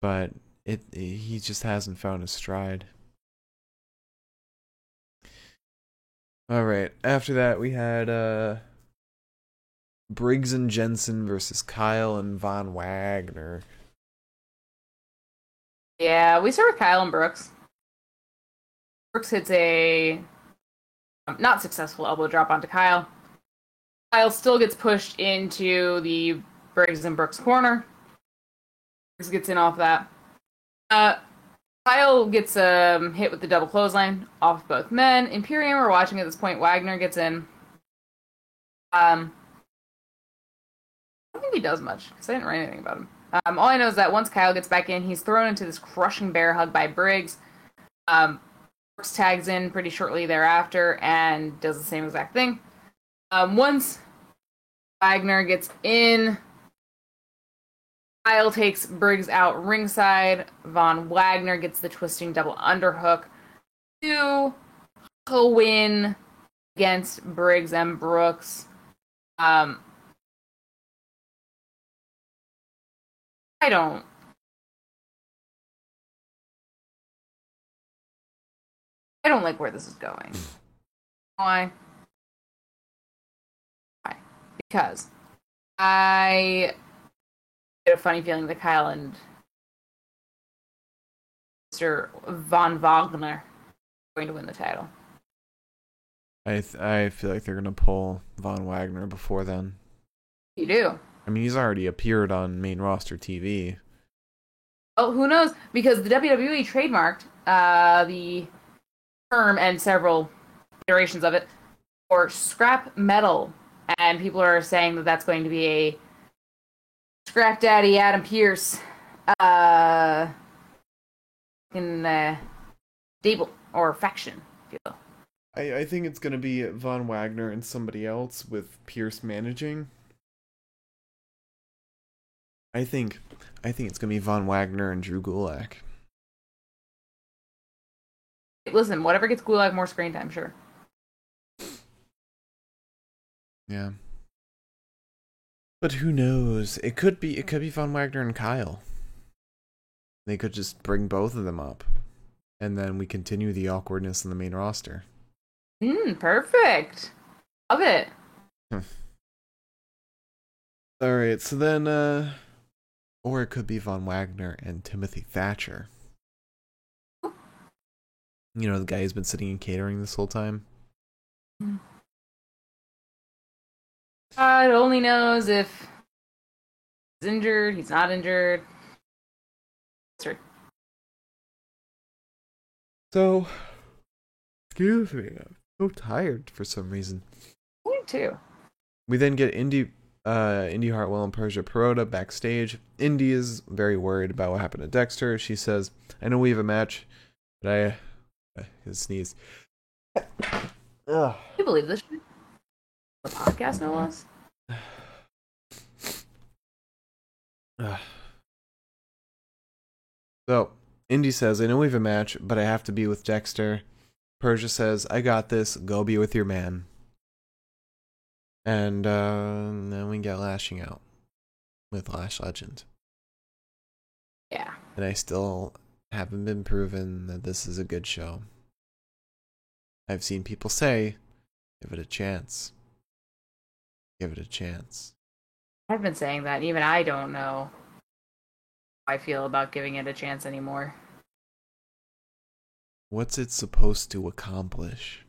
But it he just hasn't found his stride. All right. After that, we had uh Briggs and Jensen versus Kyle and Von Wagner. Yeah, we start with Kyle and Brooks. Brooks hits a um, not successful elbow drop onto Kyle. Kyle still gets pushed into the Briggs and Brooks corner. Briggs gets in off that. Uh, Kyle gets um, hit with the double clothesline off both men. Imperium are watching at this point. Wagner gets in. Um, I don't think he does much because I didn't write anything about him. Um, all I know is that once Kyle gets back in, he's thrown into this crushing bear hug by Briggs. Um, Brooks tags in pretty shortly thereafter and does the same exact thing. Um, once Wagner gets in Kyle takes Briggs out ringside. Von Wagner gets the twisting double underhook to win against Briggs and Brooks. Um, don't. I don't like where this is going. Why? Why? Because I get a funny feeling that Kyle and Mr. Von Wagner are going to win the title. I th- I feel like they're gonna pull Von Wagner before then. You do. I mean, he's already appeared on main roster TV. Oh, who knows? Because the WWE trademarked uh, the term and several iterations of it for scrap metal, and people are saying that that's going to be a scrap daddy Adam Pearce uh, in uh, stable or faction, if you will. I, I think it's gonna be Von Wagner and somebody else with Pearce managing. I think I think it's gonna be Von Wagner and Drew Gulak. Listen, whatever gets Gulak more screen time, sure. Yeah. But who knows? It could be it could be Von Wagner and Kyle. They could just bring both of them up. And then we continue the awkwardness in the main roster. Mm, perfect. Love it. Alright, so then uh or it could be Von Wagner and Timothy Thatcher. You know, the guy who's been sitting in catering this whole time. God only knows if he's injured, he's not injured. Sorry. So excuse me, I'm so tired for some reason. Me too. We then get Indy uh Indy Hartwell and Persia Pirotta backstage. Indy is very worried about what happened to Dexter. She says, I know we have a match, but I his sneeze. Ugh. Can you believe this? shit? The podcast, no less. So, Indy says, I know we have a match, but I have to be with Dexter. Persia says, I got this. Go be with your man. And uh, then we get lashing out with Lash Legend. Yeah. And I still haven't been proven that this is a good show. I've seen people say, give it a chance. Give it a chance. I've been saying that. Even I don't know how I feel about giving it a chance anymore. What's it supposed to accomplish?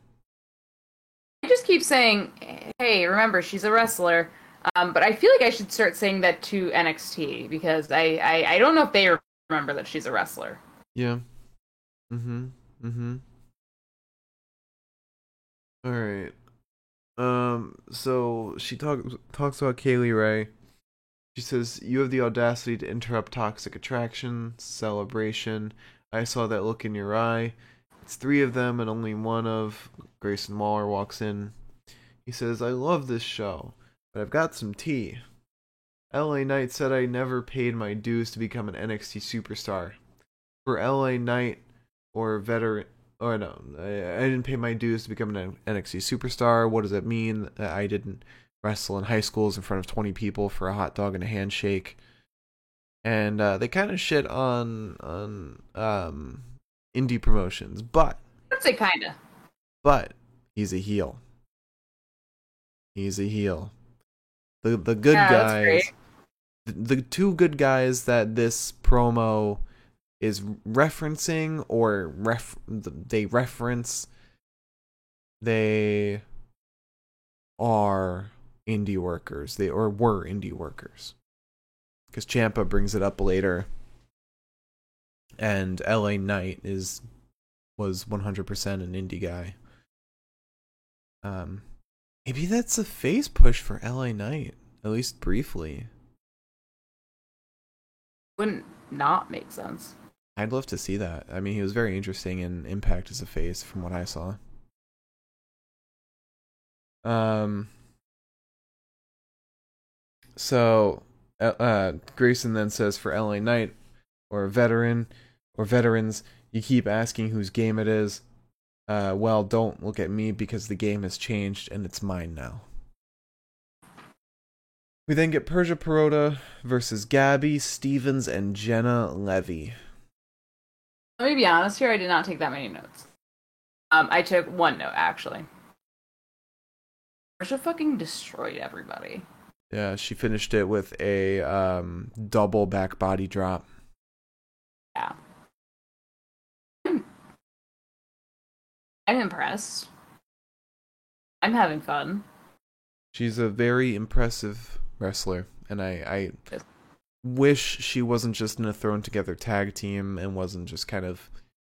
Keep saying, hey, remember, she's a wrestler. Um, but I feel like I should start saying that to NXT because I, I, I don't know if they remember that she's a wrestler. Yeah. Mm-hmm. Mm-hmm. All right. Um. So she talks talks about Kay Lee Ray. She says, "You have the audacity to interrupt toxic attraction celebration. I saw that look in your eye. It's three of them, and only one of Grayson Waller walks in. He says, "I love this show, but I've got some tea." LA Knight said I never paid my dues to become an NXT superstar. For LA Knight or veteran or no, I, I didn't pay my dues to become an NXT superstar. What does that mean? I didn't wrestle in high schools in front of 20 people for a hot dog and a handshake. And uh, they kind of shit on on um, indie promotions, but I'd say kinda. but he's a heel. He's a heel. The the good Yeah, guys, the, the two good guys that this promo is referencing or ref they reference they are indie workers. They or were indie workers. Cuz Ciampa brings it up later. And LA Knight is was 100% an indie guy. Um maybe that's a face push for LA Knight at least briefly. Wouldn't not make sense. I'd love to see that. I mean, he was very interesting in Impact as a face from what I saw. Um so Uh, uh, Grayson then says for LA Knight or a veteran or veterans, you keep asking whose game it is. Uh, well, don't look at me because the game has changed and it's mine now. We then get Persia Pirotta versus Gabby Stevens and Jenna Levy. Let me be honest here. I did not take that many notes. Um, I took one note actually. Persia fucking destroyed everybody. Yeah, she finished it with a um, double back body drop. I'm impressed. I'm having fun. She's a very impressive wrestler, and I, I wish she wasn't just in a thrown together tag team and wasn't just kind of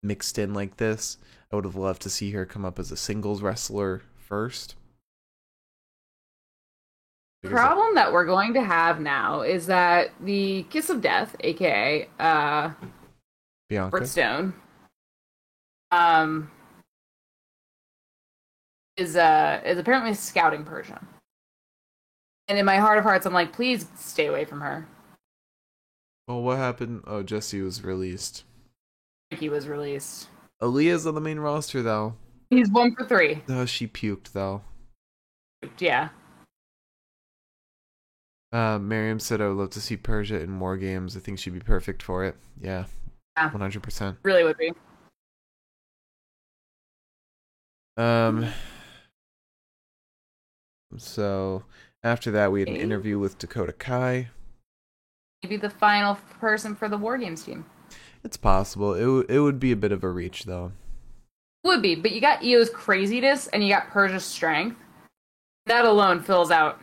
mixed in like this. I would have loved to see her come up as a singles wrestler first. The problem that we're going to have now is that the Kiss of Death, aka uh, Bianca. Stone, um, is uh is apparently scouting Persia. And in my heart of hearts, I'm like, please stay away from her. Well, what happened? Oh, Jesse was released. He was released. Aliyah's on the main roster though. He's one for three. Oh, she puked though. Yeah. Uh, Miriam said I would love to see Persia in more games. I think she'd be perfect for it. Yeah, Yeah. one hundred percent. Really would be. Um. So after that, we had an interview with Dakota Kai. Maybe the final person for the War Games team. It's possible. It w- it would be a bit of a reach though. Would be, but you got Io's craziness and you got Persia's strength. That alone fills out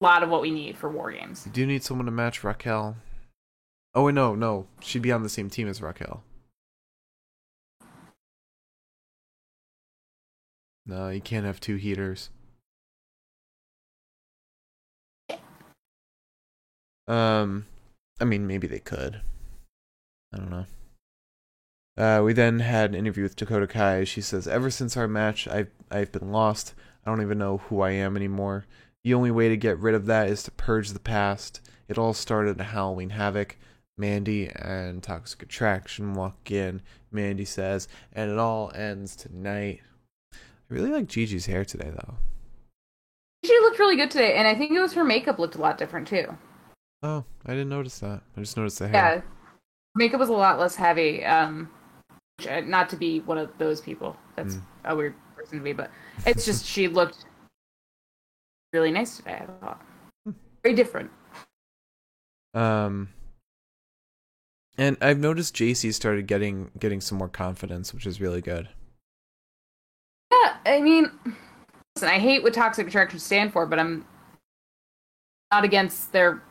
a lot of what we need for War Games. You do need someone to match Raquel. Oh wait, no, no, she'd be on the same team as Raquel. No, you can't have two heaters. Um, I mean, maybe they could. I don't know. Uh, we then had an interview with Dakota Kai. She says, "Ever since our match, I've I've been lost. I don't even know who I am anymore. The only way to get rid of that is to purge the past. It all started at Halloween Havoc. Mandy and Toxic Attraction walk in. Mandy says, and it all ends tonight. I really like Gigi's hair today, though. She looked really good today, and I think it was her makeup looked a lot different too. Oh, I didn't notice that. I just noticed the hair. Yeah, makeup was a lot less heavy. Um, uh, not to be one of those people. That's Mm. a weird person to be, but it's just she looked really nice today. I thought Hmm. very different. Um, and I've noticed Jacy started getting getting some more confidence, which is really good. Yeah, I mean, listen, I hate what toxic attraction stand for, but I'm not against their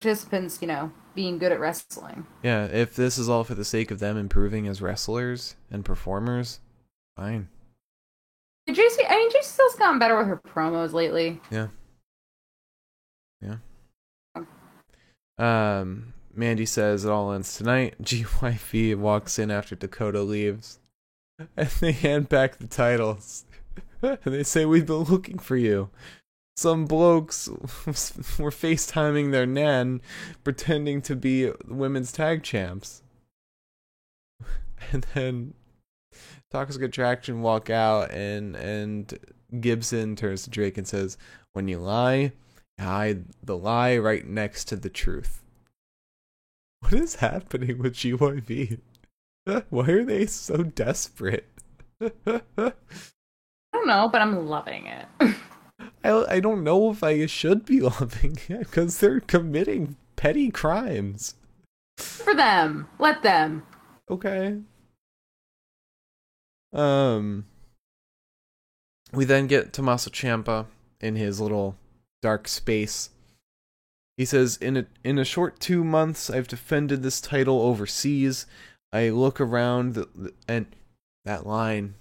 participants, you know, being good at wrestling. Yeah, if this is all for the sake of them improving as wrestlers and performers, fine. Jacy, I mean, Jacy still's gotten better with her promos lately. Yeah. Yeah. Um, Mandy says it all ends tonight. GYV walks in after Dakota leaves, and they hand back the titles. and they say, "We've been looking for you." Some blokes were FaceTiming their nan, pretending to be women's tag champs. And then Toxic Attraction walk out, and and Gibson turns to Drake and says, "When you lie, hide the lie right next to the truth." What is happening with GYV? Why are they so desperate? I don't know, but I'm loving it. I I don't know if I should be loving it because they're committing petty crimes. for them. Let them. Okay. Um. We then get Tommaso Ciampa in his little dark space. He says, "In a in a short two months, I've defended this title overseas. I look around the, the- and that line,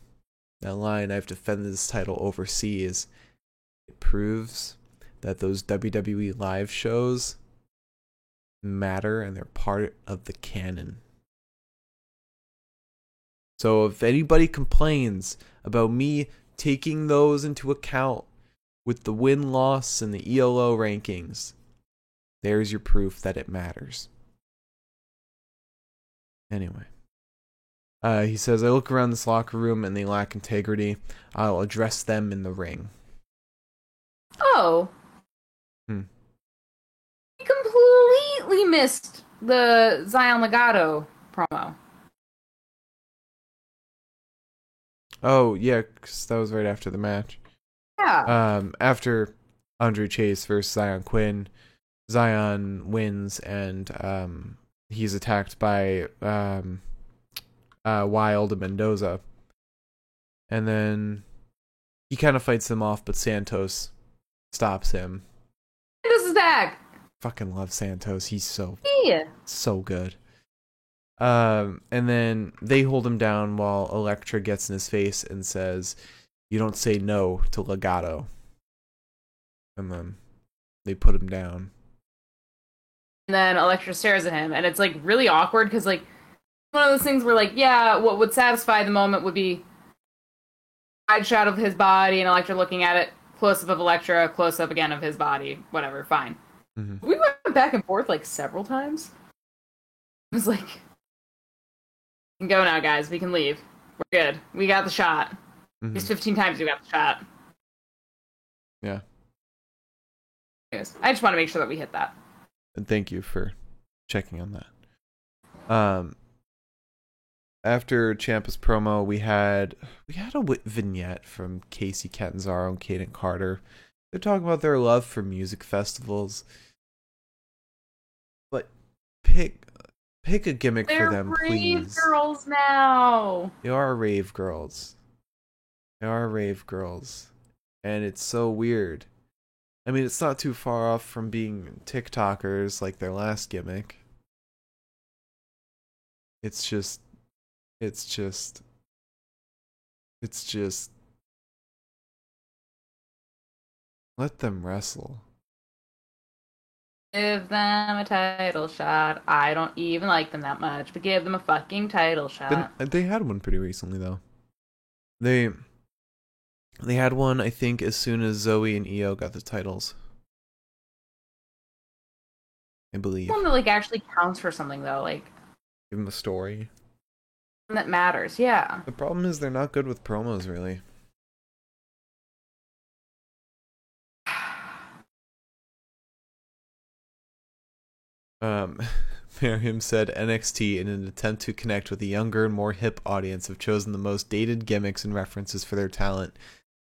that line, I've defended this title overseas. It proves that those WWE live shows matter and they're part of the canon." So if anybody complains about me taking those into account with the win loss and the ELO rankings, there's your proof that it matters. Anyway. Uh, he says, I look around this locker room and they lack integrity. I'll address them in the ring. Oh. Hmm. You completely missed the Xyon Legado promo. Oh, yeah, 'cause that was right after the match. Yeah. Um, after Andre Chase versus Xyon Quinn, Xyon wins and um, he's attacked by um, uh, Wilde and Mendoza. And then he kind of fights them off, but Santos stops him. this is back. Fucking love Santos. He's so Yeah. so good. Um, and then they hold him down while Elektra gets in his face and says, "You don't say no to Legado." And then they put him down. And then Elektra stares at him, and it's like really awkward because like one of those things where like yeah, what would satisfy the moment would be wide shot of his body and Elektra looking at it, close up of Elektra, close up again of his body, whatever, fine. Mm-hmm. We went back and forth like several times. It was like, we can go now, guys. We can leave. We're good. We got the shot. Mhm. Just 15 times we got the shot. Yeah. I just want to make sure that we hit that. And thank you for checking on that. Um, after Ciampa's promo, we had we had a vignette from Kacy Catanzaro and Kayden Carter. They're talking about their love for music festivals, but pick pick a gimmick They're for them, brave please. girls now. They are rave girls. They are rave girls, and it's so weird. I mean, it's not too far off from being TikTokers like their last gimmick. It's just, it's just, it's just. Let them wrestle. Give them a title shot. I don't even like them that much, but give them a fucking title shot. Uh, they had one pretty recently though. They they had one I think as soon as Zoey and Io got the titles. I believe. one that like actually counts for something though, like Give them a story. that matters. Yeah. The problem is they're not good with promos really. Um, Miriam said NXT, in an attempt to connect with a younger and more hip audience, have chosen the most dated gimmicks and references for their talent.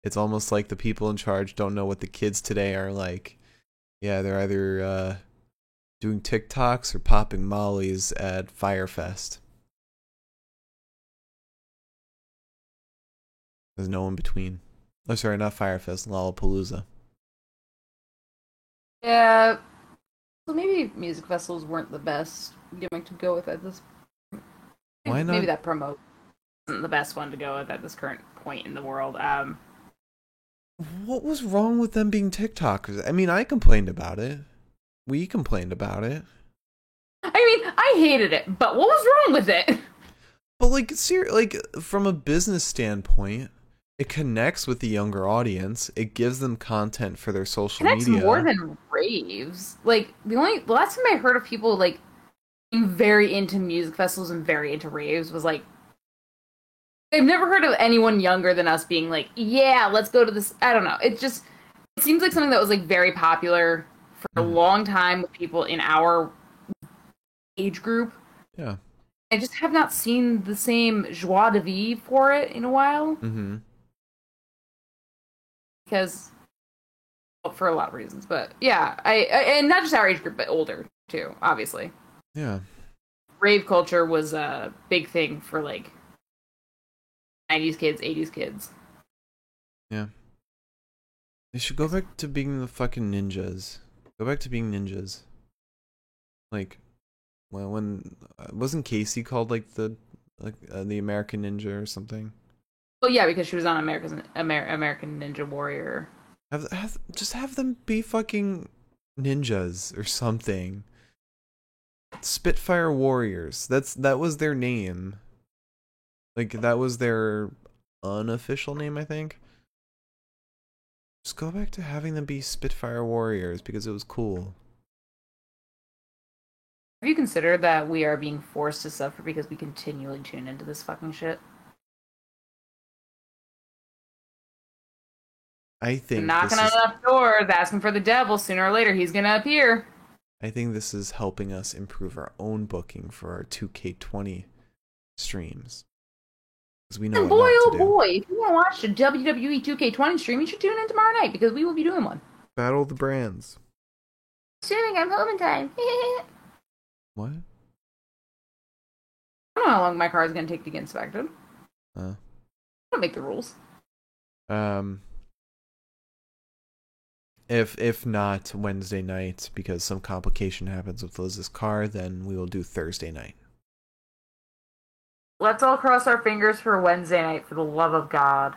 It's almost like the people in charge don't know what the kids today are like. Yeah, they're either uh, doing TikToks or popping mollies at Fyre Fest. There's no in between. Oh, sorry, not Fyre Fest, Lollapalooza. Yeah. So maybe music festivals weren't the best gimmick to go with at this. Why not? Maybe that promo isn't the best one to go with at this current point in the world. Um, What was wrong with them being TikTokers? I mean, I complained about it. We complained about it. I mean, I hated it, but what was wrong with it? But like, ser- like from a business standpoint, it connects with the younger audience. It gives them content for their social Connects media. more than raves. Like the only the last time I heard of people like being very into music festivals and very into raves was like I've never heard of anyone younger than us being like, yeah, let's go to this. I don't know. It just it seems like something that was like very popular for a Mhm. long time with people in our age group. yeah. I just have not seen the same joie de vivre for it in a while Mm-hmm. because well, for a lot of reasons. But yeah, I, I and not just our age group, but older too, obviously. Yeah. Rave culture was a big thing for like 90s kids, 80s kids. Yeah. They should go back to being the fucking ninjas. Go back to being ninjas. Like, well, when uh, wasn't Kacy called like the like uh, the American Ninja or something? Well, yeah, because she was on America's Amer- American Ninja Warrior. Have, have just have them be fucking ninjas or something. Spitfire Warriors. That's that was their name. Like that was their unofficial name, I think. Just go back to having them be Spitfire Warriors because it was cool. Have you considered that we are being forced to suffer because we continually tune into this fucking shit? I think knocking on is, enough doors, asking for the devil. Sooner or later, he's gonna appear. I think this is helping us improve our own booking for our 2K20 streams. Because we know And boy, oh boy, if you want to watch the WWE 2K20 stream, you should tune in tomorrow night because we will be doing one. Battle the brands. Assuming I'm home in time. What? I don't know how long my car is gonna take to get inspected. Uh, I don't make the rules. um. If if not Wednesday night because some complication happens with Liz's car, then we will do Thursday night. Let's all cross our fingers for Wednesday night, for the love of God.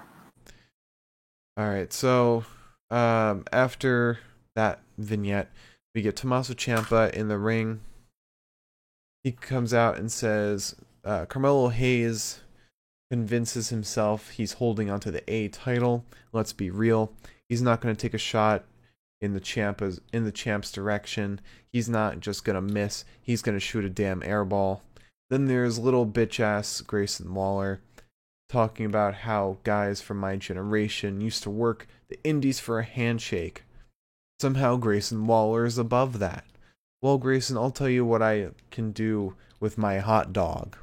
All right. So, um, after that vignette, we get Tommaso Ciampa in the ring. He comes out and says, uh, Carmelo Hayes convinces himself he's holding onto the A title. Let's be real. He's not going to take a shot in the Ciampa's in the champ's direction. He's not just going to miss. He's going to shoot a damn airball. Then there's little bitch ass Grayson Waller talking about how guys from my generation used to work the indies for a handshake. Somehow Grayson Waller is above that. Well, Grayson, I'll tell you what I can do with my hot dog.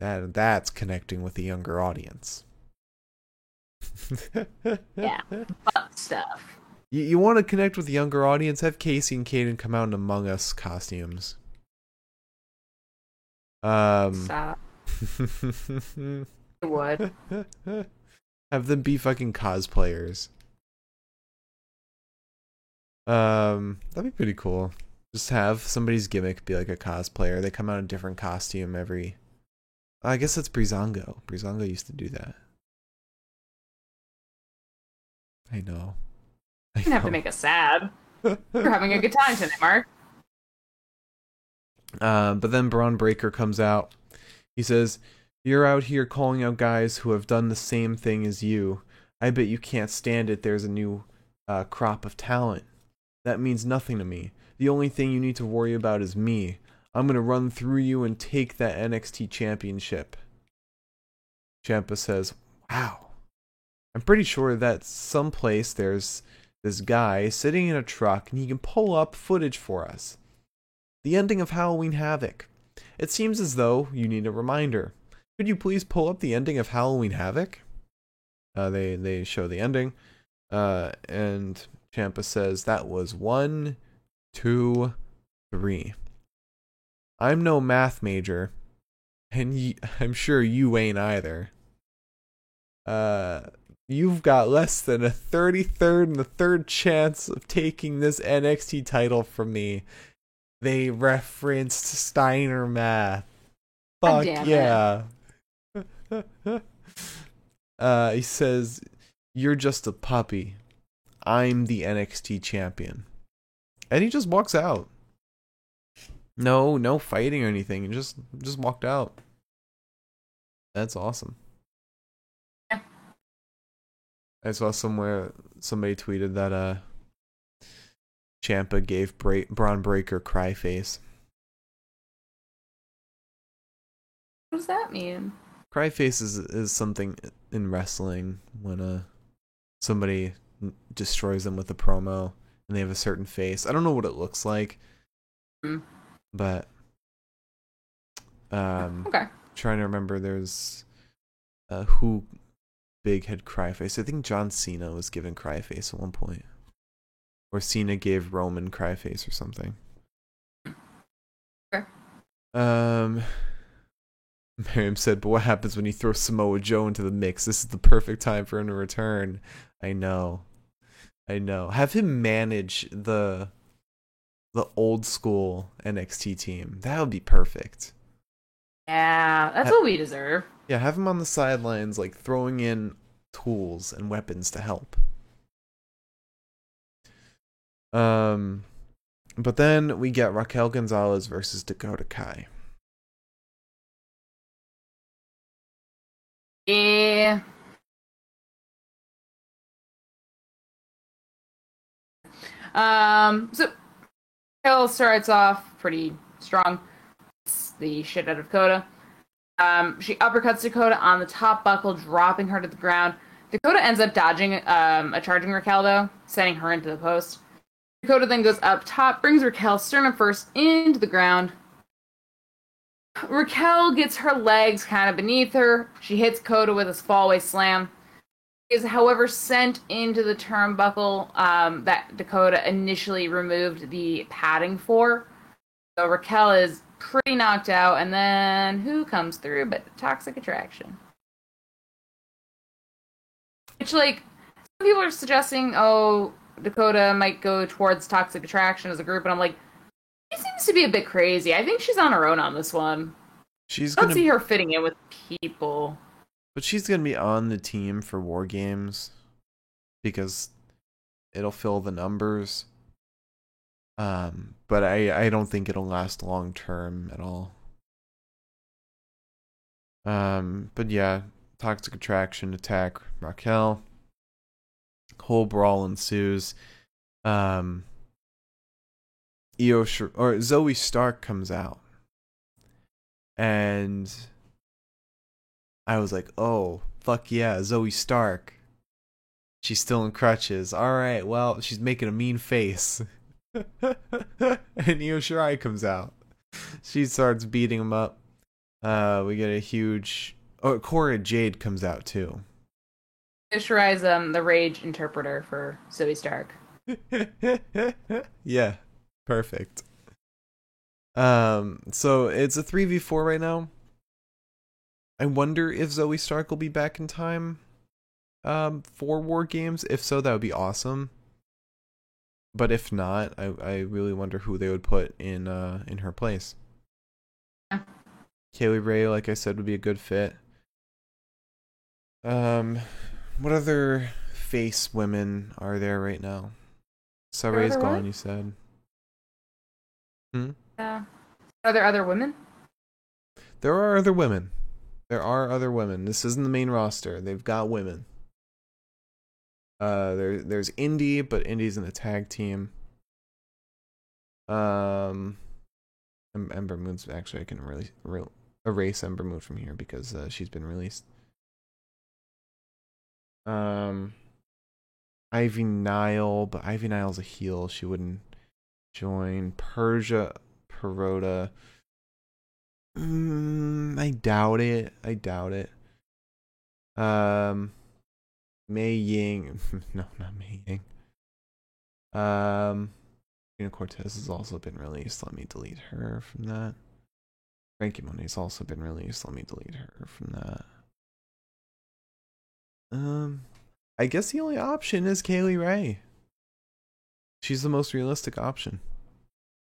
That that's connecting with the younger audience. Yeah. Stuff. You, you want to connect with the younger audience? Have Kacy and Kayden come out in Among Us costumes. Um. Stop. Would. Have them be fucking cosplayers. Um, that'd be pretty cool. Just have somebody's gimmick be like a cosplayer. They come out in a different costume every. I guess that's Breezango. Breezango used to do that. I know. You didn't have to make us sad. We're having a good time tonight, Mark. Um, but then Bron Breakker comes out. He says, You're out here calling out guys who have done the same thing as you. I bet you can't stand it. There's a new uh, crop of talent. That means nothing to me. The only thing you need to worry about is me. I'm going to run through you and take that NXT championship. Ciampa says, Wow. I'm pretty sure that someplace there's this guy sitting in a truck and he can pull up footage for us the ending of Halloween Havoc. It seems as though you need a reminder. Could you please pull up the ending of Halloween Havoc? Uh, they they show the ending, uh, and Ciampa says that was one, two, three. I'm no math major, and y- I'm sure you ain't either. Uh, you've got less than a 33rd and a third chance of taking this NXT title from me they referenced Steiner math. Fuck damn yeah. uh, he says, You're just a puppy. I'm the NXT champion. And he just walks out. No, no fighting or anything. He just just walked out. That's awesome. I saw somewhere somebody tweeted that uh Ciampa gave Bra- Bron Breakker cry face. What does that mean? Cry face is is something in wrestling when uh somebody destroys them with a promo and they have a certain face. I don't know what it looks like, Hmm. but um, Okay. trying to remember. There's uh, who big had cry face. I think John Cena was given cry face at one point, or Cena gave Roman cry face or something. Um. Miriam said, but what happens when you throw Samoa Joe into the mix? This is the perfect time for him to return. I know. I know. Have him manage the the old school NXT team. That would be perfect. Yeah, that's Ha- what we deserve. Yeah, have him on the sidelines, like throwing in tools and weapons to help. Um, but then we get Raquel Gonzalez versus Dakota Kai. Yeah. Um, so Hill starts off pretty strong. The shit out of Dakota. Um, she uppercuts Dakota on the top buckle, dropping her to the ground. Dakota ends up dodging um, a charging Raquel, though, sending her into the post. Dakota then goes up top, brings Raquel sternum first into the ground. Raquel gets her legs kind of beneath her. She hits Dakota with a fallaway slam. Is, however, sent into the turnbuckle um, that Dakota initially removed the padding for. So Raquel is pretty knocked out, and then who comes through but Toxic Attraction? Which, like, some people are suggesting, oh, Dakota might go towards Toxic Attraction as a group, and I'm like, she seems to be a bit crazy. I think she's on her own on this one. She's I don't gonna, see her fitting in with people. but she's gonna be on the team for war games because it'll fill the numbers. Um, but I I don't think it'll last long term at all. Um, but yeah, toxic attraction attack Raquel. Whole brawl ensues. Um, Io Shir- or Zoey Stark comes out, and I was like, "Oh fuck yeah, Zoey Stark." She's still in crutches. All right, well, she's making a mean face. and Io Shirai comes out. She starts beating him up. Uh, we get a huge. Oh, Cora Jade comes out too. Shirai's um the rage interpreter for Zoey Stark. yeah, perfect. Um, so it's a three v four right now. I wonder if Zoey Stark will be back in time, um, for War Games. If so, that would be awesome. But if not, I I really wonder who they would put in uh in her place. Yeah. Kay Lee Ray, like I said, would be a good fit. Um, what other face women are there right now? Sarray's other gone, you said. Uh, are there other women? There are other women. There are other women. This isn't the main roster. They've got women. Uh, there there's Indy, but Indy's in the tag team. Um, Em- Ember Moon's actually I can really re- erase Ember Moon from here because uh, she's been released. Um, Ivy Nile, but Ivy Nile's a heel. She wouldn't join. Persia, Pirotta. Mm, I doubt it. I doubt it. Um, Mei Ying. no, not Mei Ying. Um, Trina Cortez has also been released. Let me delete her from that. Franky Monet's also been released. Let me delete her from that. Um, I guess the only option is Kay Lee Ray. She's the most realistic option.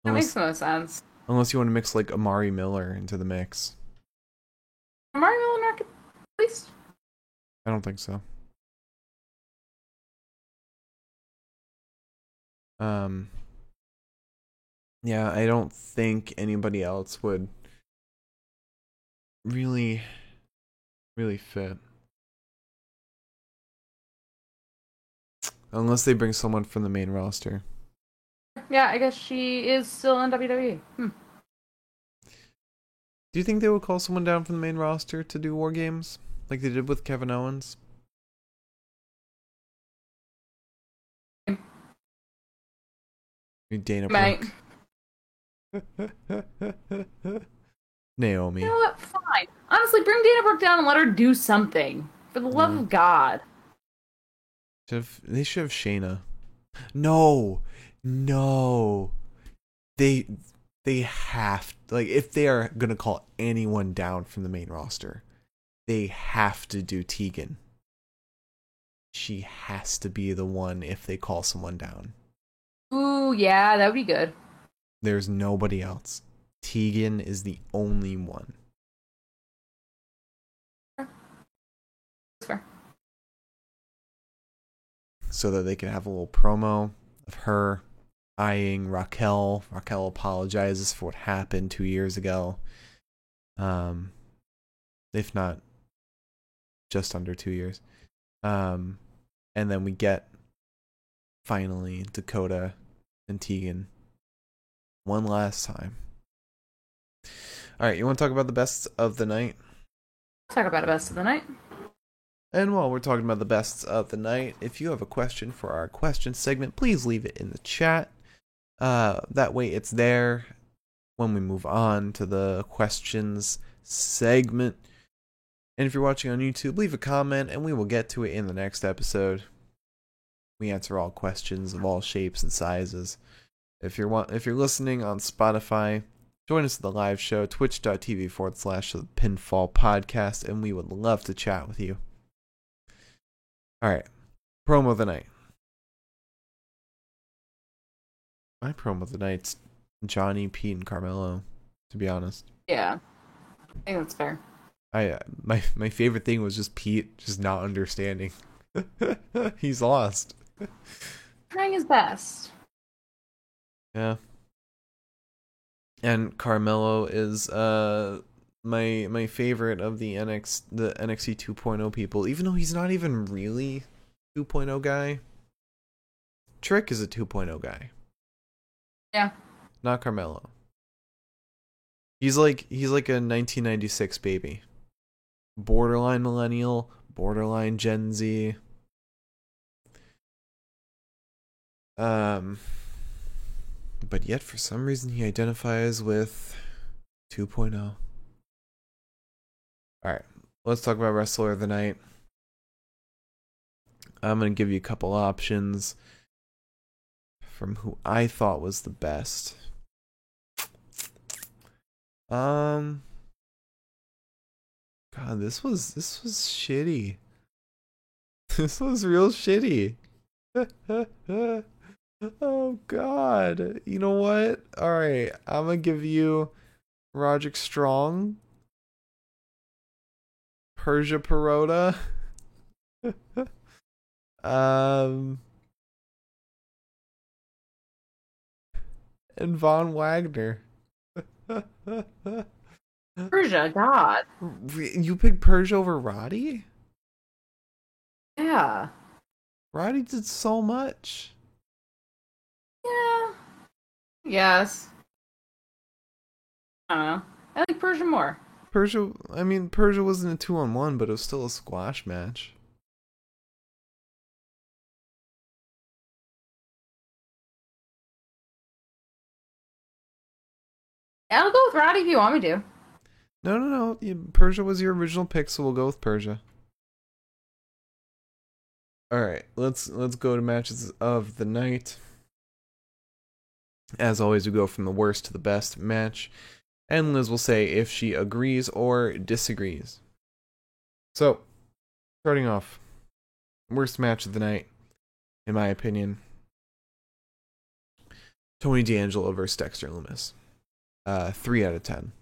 That Unless, makes the most sense. unless you want to mix like Amari Miller into the mix. Amari Miller not at least. I don't think so. Um Yeah, I don't think anybody else would really really fit. Unless they bring someone from the main roster. Yeah, I guess she is still in WWE. Hmm. Do you think they would call someone down from the main roster to do war games? Like they did with Kevin Owens? Dana. Brooke. Naomi. You know what? Fine. Honestly, bring Dana Brooke down and let her do something. For the love Mm. of God. Should have, they should have Shayna. No, no. They they have like if they are gonna call anyone down from the main roster, they have to do Tegan. She has to be the one if they call someone down. Ooh, yeah, that would be good. There's nobody else. Tegan is the only one. So that they can have a little promo of her eyeing Raquel. Raquel apologizes for what happened two years ago. Um, if not, just under two years. Um, and then we get finally Dakota and Tegan one last time. All right, you want to talk about the best of the night? Talk about the best of the night. And while we're talking about the best of the night, if you have a question for our question segment, please leave it in the chat. Uh, that way it's there when we move on to the questions segment. And if you're watching on YouTube, leave a comment and we will get to it in the next episode. We answer all questions of all shapes and sizes. If you're wa- if you're listening on Spotify, join us at the live show, twitch.tv forward slash the pinfall podcast, and we would love to chat with you. All right, promo of the night. My promo of the night's Johnny, Pete, and Carmelo. To be honest, Yeah. I think that's fair. I uh, my my favorite thing was just Pete just not understanding. He's lost. Trying his best. Yeah. And Carmelo is uh my my favorite of the NX the NXT 2.0 people, even though he's not even really 2.0 guy. Trick is a 2.0 guy. Yeah. Not Carmelo. He's like he's like a 1996 baby. Borderline millennial, borderline Gen Z. Um but yet for some reason he identifies with 2.0. All right, let's talk about wrestler of the night. I'm going to give you a couple options from who I thought was the best. Um God, this was this was shitty. This was real shitty. oh God. You know what? Alright, I'm gonna give you Roderick Strong. Persia Pirotta. um and Von Wagner. Persia, God. You picked Persia over Roddy? Yeah. Roddy did so much. Yeah. Yes. I don't know. I like Persia more. Persia, I mean, Persia wasn't a two on one, but it was still a squash match. I'll go with Roddy if you want me to. No, no, no. Persia was your original pick, so we'll go with Persia. All right, let's let's go to matches of the night. As always, we go from the worst to the best match, and Liz will say if she agrees or disagrees. So, starting off, worst match of the night, in my opinion. Tony D'Angelo versus Dexter Loomis. Uh, three out of ten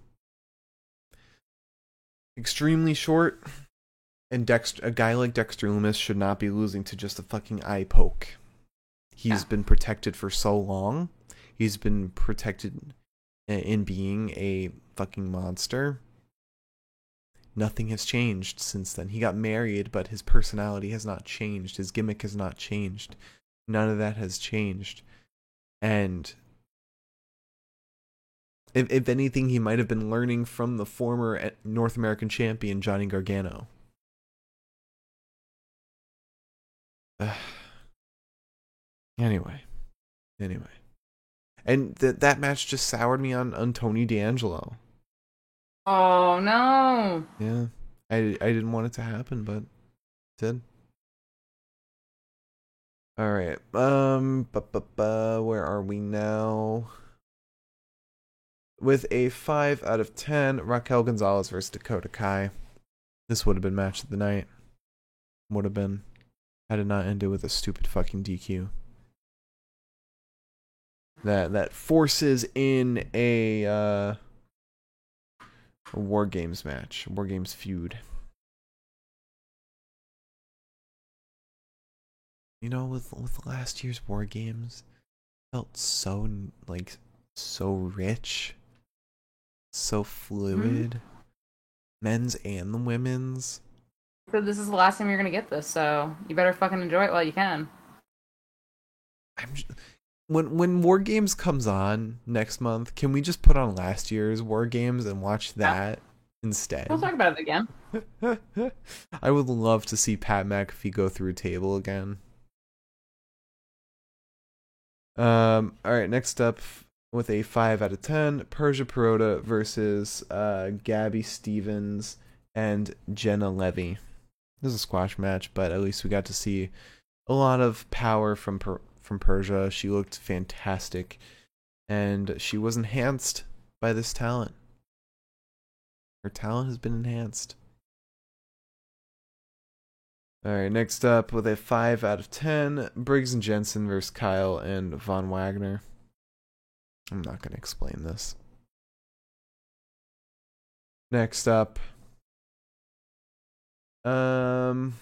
extremely short, and Dexter, a guy like Dexter Loomis should not be losing to just a fucking eye poke. He's Yeah. been protected for so long. He's been protected in being a fucking monster. Nothing has changed since then. He got married, but his personality has not changed. His gimmick has not changed. None of that has changed. And if, if anything, he might have been learning from the former eh, North American champion, Johnny Gargano. Anyway. Anyway. And th- that match just soured me on, on Tony D'Angelo. Oh no. Yeah. I, I didn't want it to happen, but it did. All right. Um. Bu- bu- bu- where are we now? With a five out of ten, Raquel Gonzalez versus Dakota Kai. This would have been match of the night. Would have been. Had it not ended with a stupid fucking DQ. That that forces in a uh, a War Games match, War Games feud. You know, with with last year's War Games, felt so like so rich, so fluid. Men's and the women's. So this is the last time you're gonna get this, so you better fucking enjoy it while you can. I'm j- when when War Games comes on next month, can we just put on last year's War Games and watch that instead? We'll talk about it again. I would love to see Pat McAfee go through a table again. Um. All right. Next up, with a five out of ten, Persia Pirotta versus uh, Gabby Stevens and Jenna Levy. This is a squash match, but at least we got to see a lot of power from per- from Persia. She looked fantastic, and she was enhanced by this talent. Her talent has been enhanced. All right, next up with a 5 out of 10, Briggs and Jensen versus Kyle and Von Wagner. I'm not going to explain this. Next up, um,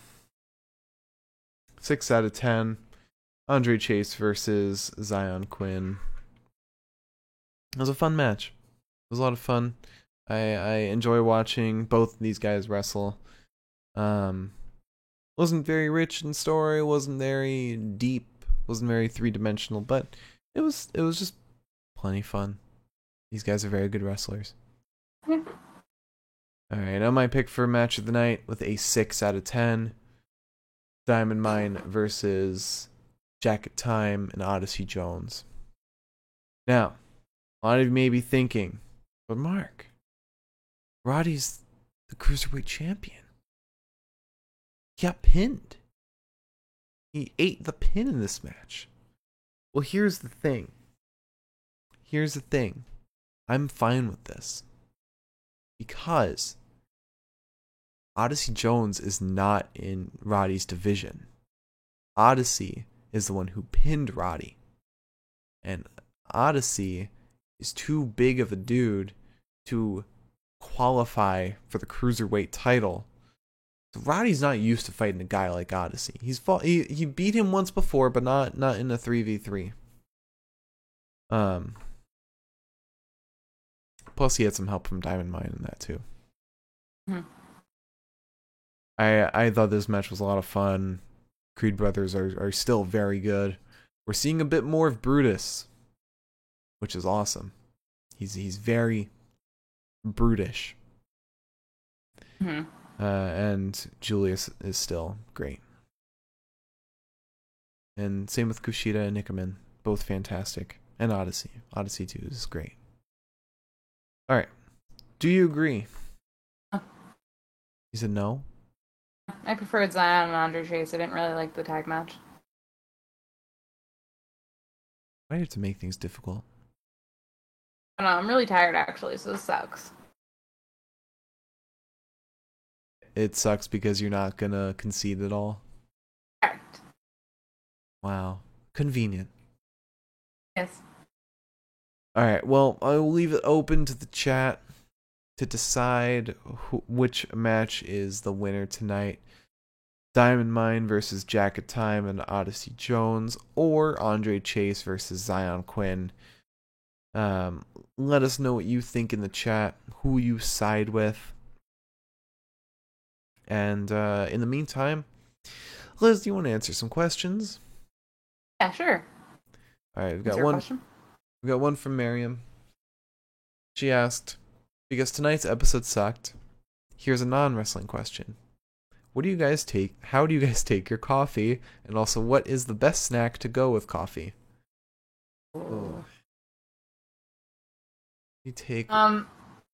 6 out of 10, Andre Chase versus Xyon Quinn. It was a fun match. It was a lot of fun. I I enjoy watching both these guys wrestle. Um, wasn't very rich in story, wasn't very deep, wasn't very three dimensional, but it was it was just plenty fun. These guys are very good wrestlers. Yeah. All right, now my pick for match of the night with a six out of ten. Diamond Mine versus Jacket Time and Odyssey Jones. Now, a lot of you may be thinking, but Mark, Roddy's the cruiserweight champion. He got pinned. He ate the pin in this match. Well, here's the thing. Here's the thing. I'm fine with this. Because Odyssey Jones is not in Roddy's division. Odyssey is the one who pinned Roddy. And Odyssey is too big of a dude to qualify for the cruiserweight title. So Roddy's not used to fighting a guy like Odyssey. He's fought, he he beat him once before, but not not in a three v three. Um. Plus, he had some help from Diamond Mine in that too. Mhm. I I thought this match was a lot of fun. Creed brothers are are still very good. We're seeing a bit more of Brutus, which is awesome. He's he's very brutish. hmm Uh, and Julius is still great. And same with Kushida and Ikemen, both fantastic. And Odyssey, Odyssey 2 is great. All right, do you agree? Uh. You said no. I preferred Xyon and Andre Chase. I didn't really like the tag match. Why do you have to make things difficult? I don't know, I'm really tired actually, so this sucks. It sucks because you're not gonna concede at all. Correct. Wow, convenient. Yes. All right. Well, I will leave it open to the chat to decide who, which match is the winner tonight. Diamond Mine versus Jacket Time and Odyssey Jones, or Andre Chase versus Xyon Quinn. Um, let us know what you think in the chat, who you side with. And uh, in the meantime, Liz, do you want to answer some questions? Yeah, sure. All right, we've got one. question? We got one from Miriam. She asked, because tonight's episode sucked, here's a non wrestling question. What do you guys take? How do you guys take your coffee? And also, what is the best snack to go with coffee? Ooh. You take. Um,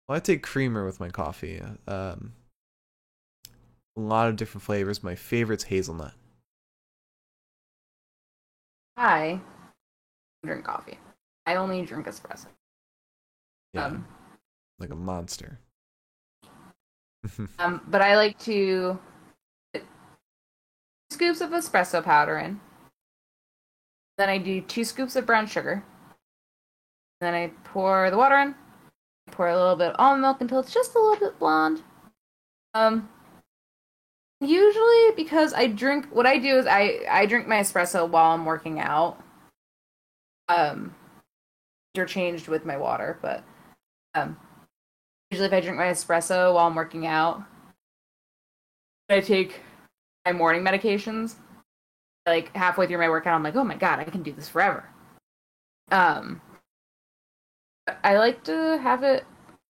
Well, I take creamer with my coffee. Um, a lot of different flavors. My favorite's hazelnut. I drink coffee. I only drink espresso. Yeah, Um, like a monster. um, but I like to scoops of espresso powder in. Then I do two scoops of brown sugar. Then I pour the water in. Pour a little bit of almond milk until it's just a little bit blonde. Um, usually because I drink, what I do is I I drink my espresso while I'm working out. Um, interchanged with my water, but um, usually if I drink my espresso while I'm working out, I take my morning medications. Like halfway through my workout, I'm like, oh my god, I can do this forever. Um, I like to have it.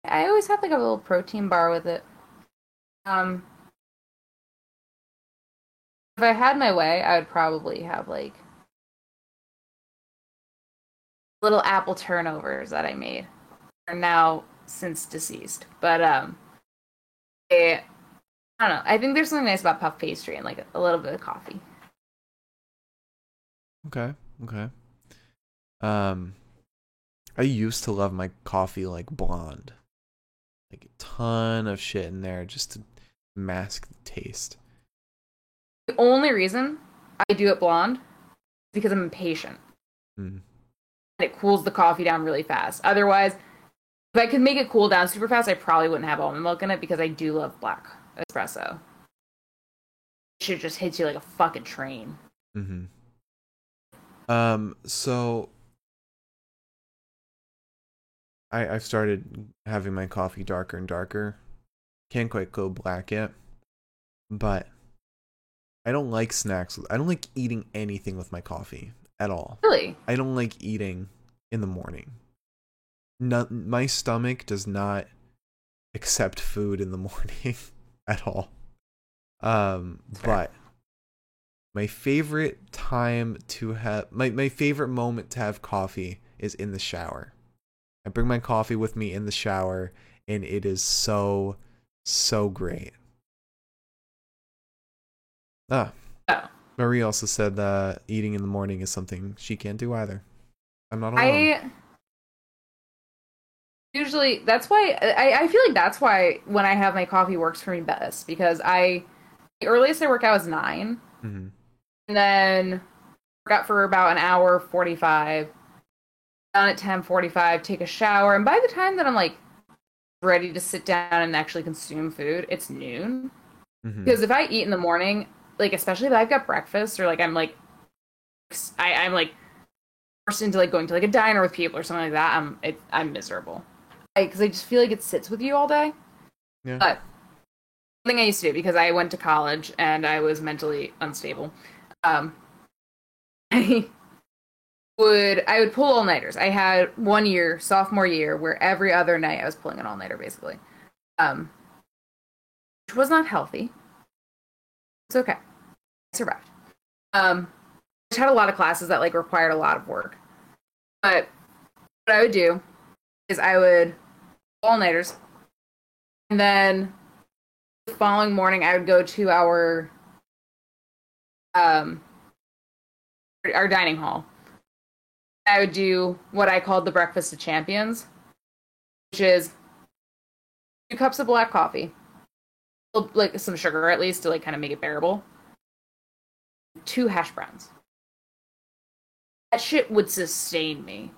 I always have like a little protein bar with it. Um, if I had my way, I would probably have like little apple turnovers that I made. Are now since deceased, but um, I, I don't know. I think there's something nice about puff pastry and like a little bit of coffee. Okay. Okay. Um, I used to love my coffee like blonde, like a ton of shit in there just to mask the taste. The only reason I do it blonde is because I'm impatient. Mm. And it cools the coffee down really fast. Otherwise, if I could make it cool down super fast, I probably wouldn't have almond milk in it because I do love black espresso. It should just hit you like a fucking train. Mm-hmm. Um. So I I've started having my coffee darker and darker. Can't quite go black yet, but I don't like snacks. I don't like eating anything with my coffee at all. Really? I don't like eating in the morning. No, my stomach does not accept food in the morning at all. Um, but my favorite time to have my, my favorite moment to have coffee is in the shower. I bring my coffee with me in the shower and it is so so great. Ah. Oh. Marie also said that eating in the morning is something she can't do either. I'm not alone. I usually that's why I, I feel like that's why when I have my coffee works for me best because I the earliest I work out is 9 Mhm. and then work out for about an hour 45 down at 10:45 take a shower. And by the time that I'm like ready to sit down and actually consume food it's noon. Mhm. because if I eat in the morning like especially if I've got breakfast or like I'm like I, I'm like forced into like going to like a diner with people or something like that I'm it, I'm miserable because I just feel like it sits with you all day Yeah. but something I used to do because I went to college and I was mentally unstable um I would I would pull all nighters. I had one year, sophomore year, where every other night I was pulling an all nighter basically. Um which was not healthy. It's okay. I survived. Um I had a lot of classes that like required a lot of work. But what I would do is I would all nighters and then the following morning I would go to our um our dining hall. I would do what I called the breakfast of champions, which is two cups of black coffee, like some sugar at least to like kind of make it bearable, two hash browns. That shit would sustain me.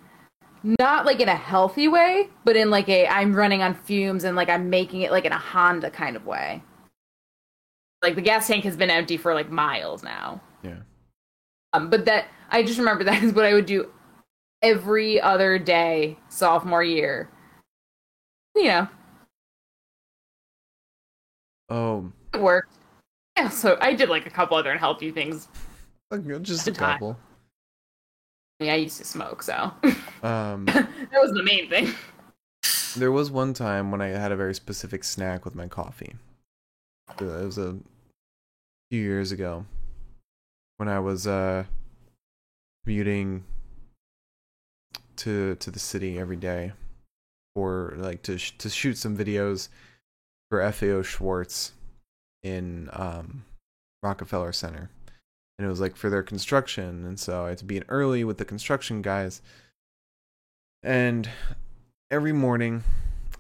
Not like in a healthy way, but in like a I'm running on fumes and like I'm making it like in a Honda kind of way. Like the gas tank has been empty for like miles now. Yeah. Um, but that I just remember that is what I would do every other day sophomore year. You know, Oh, it worked. Yeah, so I did like a couple other unhealthy things. just a couple. I, I used to smoke, so Um, that was the main thing. there was one time when I had a very specific snack with my coffee. It was a few years ago when I was uh commuting to to the city every day for like to sh- to shoot some videos for FAO Schwarz in um Rockefeller Center. And it was like for their construction and so I had to be in early with the construction guys. And every morning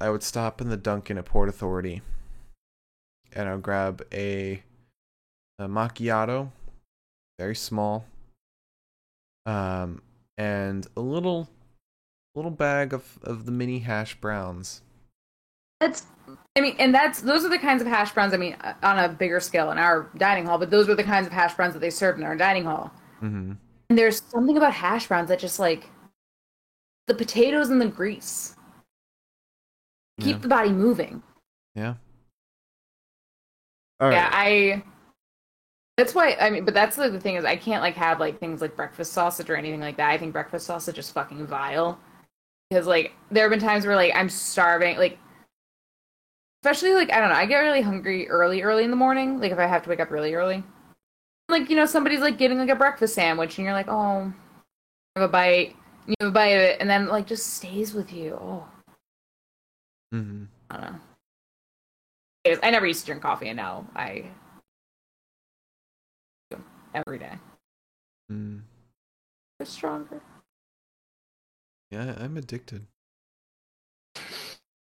I would stop in the Dunkin' at Port Authority and I would grab a a macchiato, very small, um, and a little little bag of, of the mini hash browns. That's, I mean, and that's those are the kinds of hash browns. I mean, on a bigger scale in our dining hall, but those were the kinds of hash browns that they served in our dining hall. Mm-hmm. And there's something about hash browns that just like the potatoes and the grease keep the body moving. Yeah. All yeah. I. That's why I mean, but that's like, the thing is, I can't like have like things like breakfast sausage or anything like that. I think breakfast sausage is fucking vile because like there have been times where like I'm starving, like especially like I don't know, I get really hungry early, early in the morning. Like if I have to wake up really early, like you know somebody's like getting like a breakfast sandwich and you're like, oh, have a bite, you have a bite of it, and then like just stays with you. Oh, mm-hmm. I don't know. I never used to drink coffee, and now I every day. Mm. It's stronger. Yeah, I'm addicted.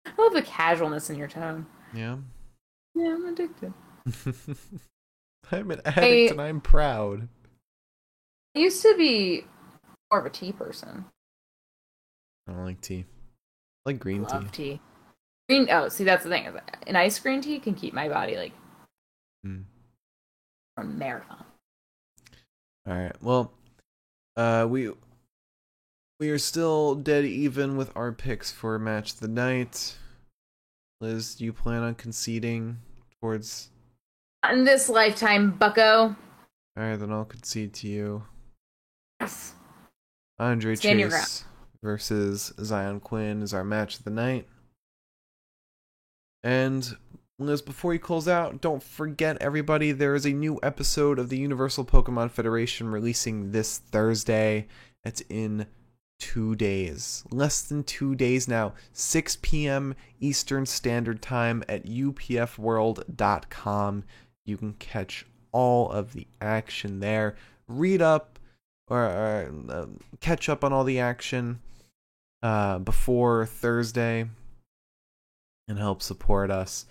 I love the casualness in your tone. Yeah. Yeah, I'm addicted. I'm an addict and I'm proud. I used to be more of a tea person. I don't like tea. I like green Love tea. tea. Green. Oh, see, that's the thing. An ice green tea can keep my body like Mm. a marathon. All right. Well, uh, we we are still dead even with our picks for match of the night. Liz, do you plan on conceding towards? Not in this lifetime, Bucko. All right, then I'll concede to you. Yes. Andre Stand Chase versus Xyon Quinn is our match of the night. And Liz, before you close out, don't forget everybody, there is a new episode of the Universal Pokemon Federation releasing this Thursday. It's in two days. Less than two days now. 6 p.m. Eastern Standard Time at upfworld.com. You can catch all of the action there. Read up or, or uh, catch up on all the action uh, before Thursday and help support us.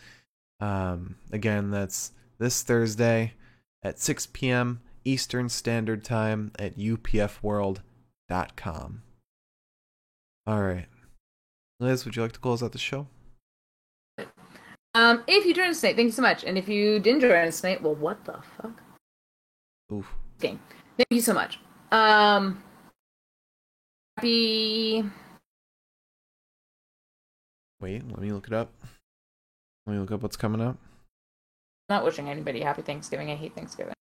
Um, again, that's this Thursday at 6 p.m. Eastern Standard Time at upfworld.com. All right. Liz, would you like to close out the show? Um, if you joined us tonight, thank you so much. And if you didn't join us tonight, well, what the fuck? Oof. Game. Thank you so much. Um, happy. Wait, let me look it up. Let me look up what's coming up. Not wishing anybody happy Thanksgiving. I hate Thanksgiving.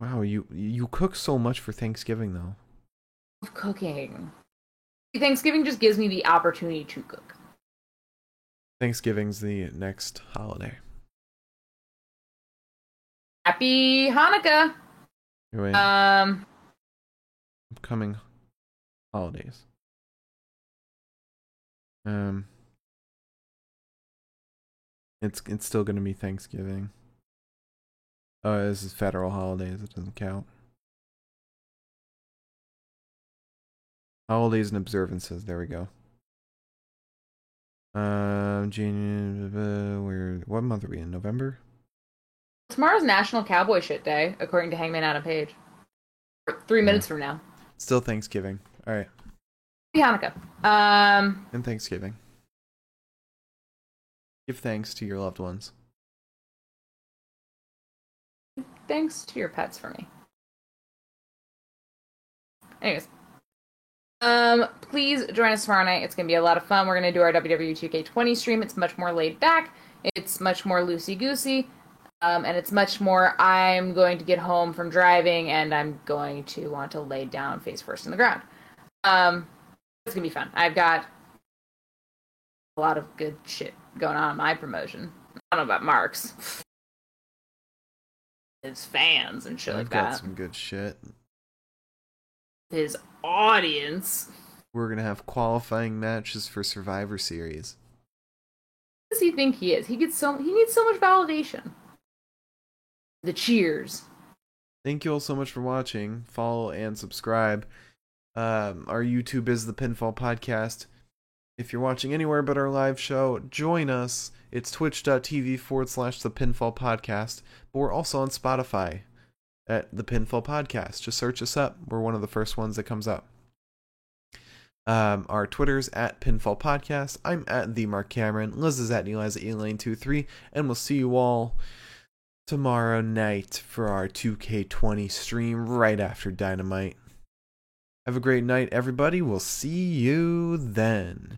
Wow, you you cook so much for Thanksgiving though. Love cooking. Thanksgiving just gives me the opportunity to cook. Thanksgiving's the next holiday. Happy Hanukkah. Anyway, Um, upcoming holidays. Um, it's it's still gonna be Thanksgiving. Oh, this is federal holidays. It doesn't count. Holidays and observances. There we go. Um, January. Where? What month are we in? November. tomorrow's National Cowboy Shit Day, according to Hangman Adam Page. Three Yeah. minutes from now. Still Thanksgiving. All right, Hanukkah. Um, and Thanksgiving. Give thanks to your loved ones. thanks to your pets for me. Anyways. Um, please join us tomorrow night. It's gonna be a lot of fun. We're gonna do our WWE 2K20 stream. It's much more laid back. It's much more loosey goosey. Um, and it's much more. I'm going to get home from driving, and I'm going to want to lay down face first in the ground. Um, it's gonna be fun. I've got a lot of good shit going on in my promotion. I don't know about Mark's. His fans and shit I've like got some good shit. His audience. We're gonna have qualifying matches for Survivor Series. Who does he think he is? He gets so he needs so much validation. The cheers. Thank you all so much for watching. Follow and subscribe. Um, our YouTube is the Pinfall Podcast. If you're watching anywhere but our live show, join us. It's twitch.tv forward slash the Pinfall Podcast. But we're also on Spotify at the Pinfall Podcast. Just search us up. We're one of the first ones that comes up. Um, our Twitter's at Pinfall Podcast. I'm at the Mark Cameron. Liz is at Eliza Elaine23. And we'll see you all tomorrow night for our 2K20 stream right after Dynamite. Have a great night, everybody. We'll see you then.